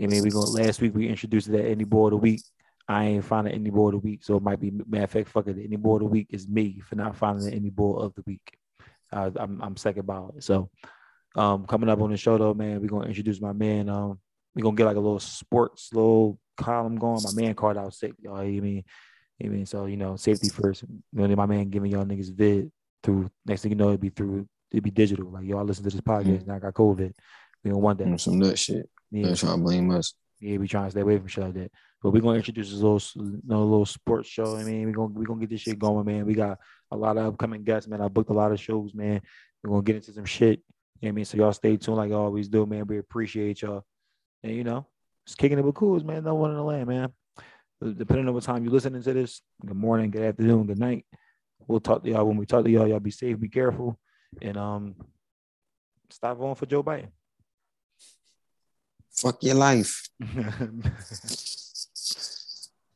I mean, we going last week we introduced that any boy of the week. I ain't finding any boy of the week, so it might be matter of fact, fuck it. Any boy of the week is me for not finding any boy of the week. Uh, I'm I'm second about it. So Um, coming up on the show though, man, we're gonna introduce my man. Um, we're gonna get like a little sports little column going. My man called out sick, y'all. You mean, you mean, so you know, safety first. You know, my man giving y'all niggas vid through. Next thing you know, it'd be through. It'd be digital. Like y'all listen to this podcast. Mm-hmm. Now I got COVID. We don't want that. Some nut shit. Yeah. They're trying to blame us. Yeah, we trying to stay away from shit like that. But we're gonna introduce this little, you know, little sports show. I mean, we're gonna we gonna get this shit going, man. We got a lot of upcoming guests, man. I booked a lot of shows, man. We're gonna get into some shit. You know what I mean? So y'all stay tuned like I always do, man. We appreciate y'all. And you know, it's kicking it with cools, man. No one in the land, man. Depending on what time you're listening to this, good morning, good afternoon, good night. We'll talk to y'all when we talk to y'all. Y'all be safe, be careful, and um stop voting for Joe Biden. Fuck your life.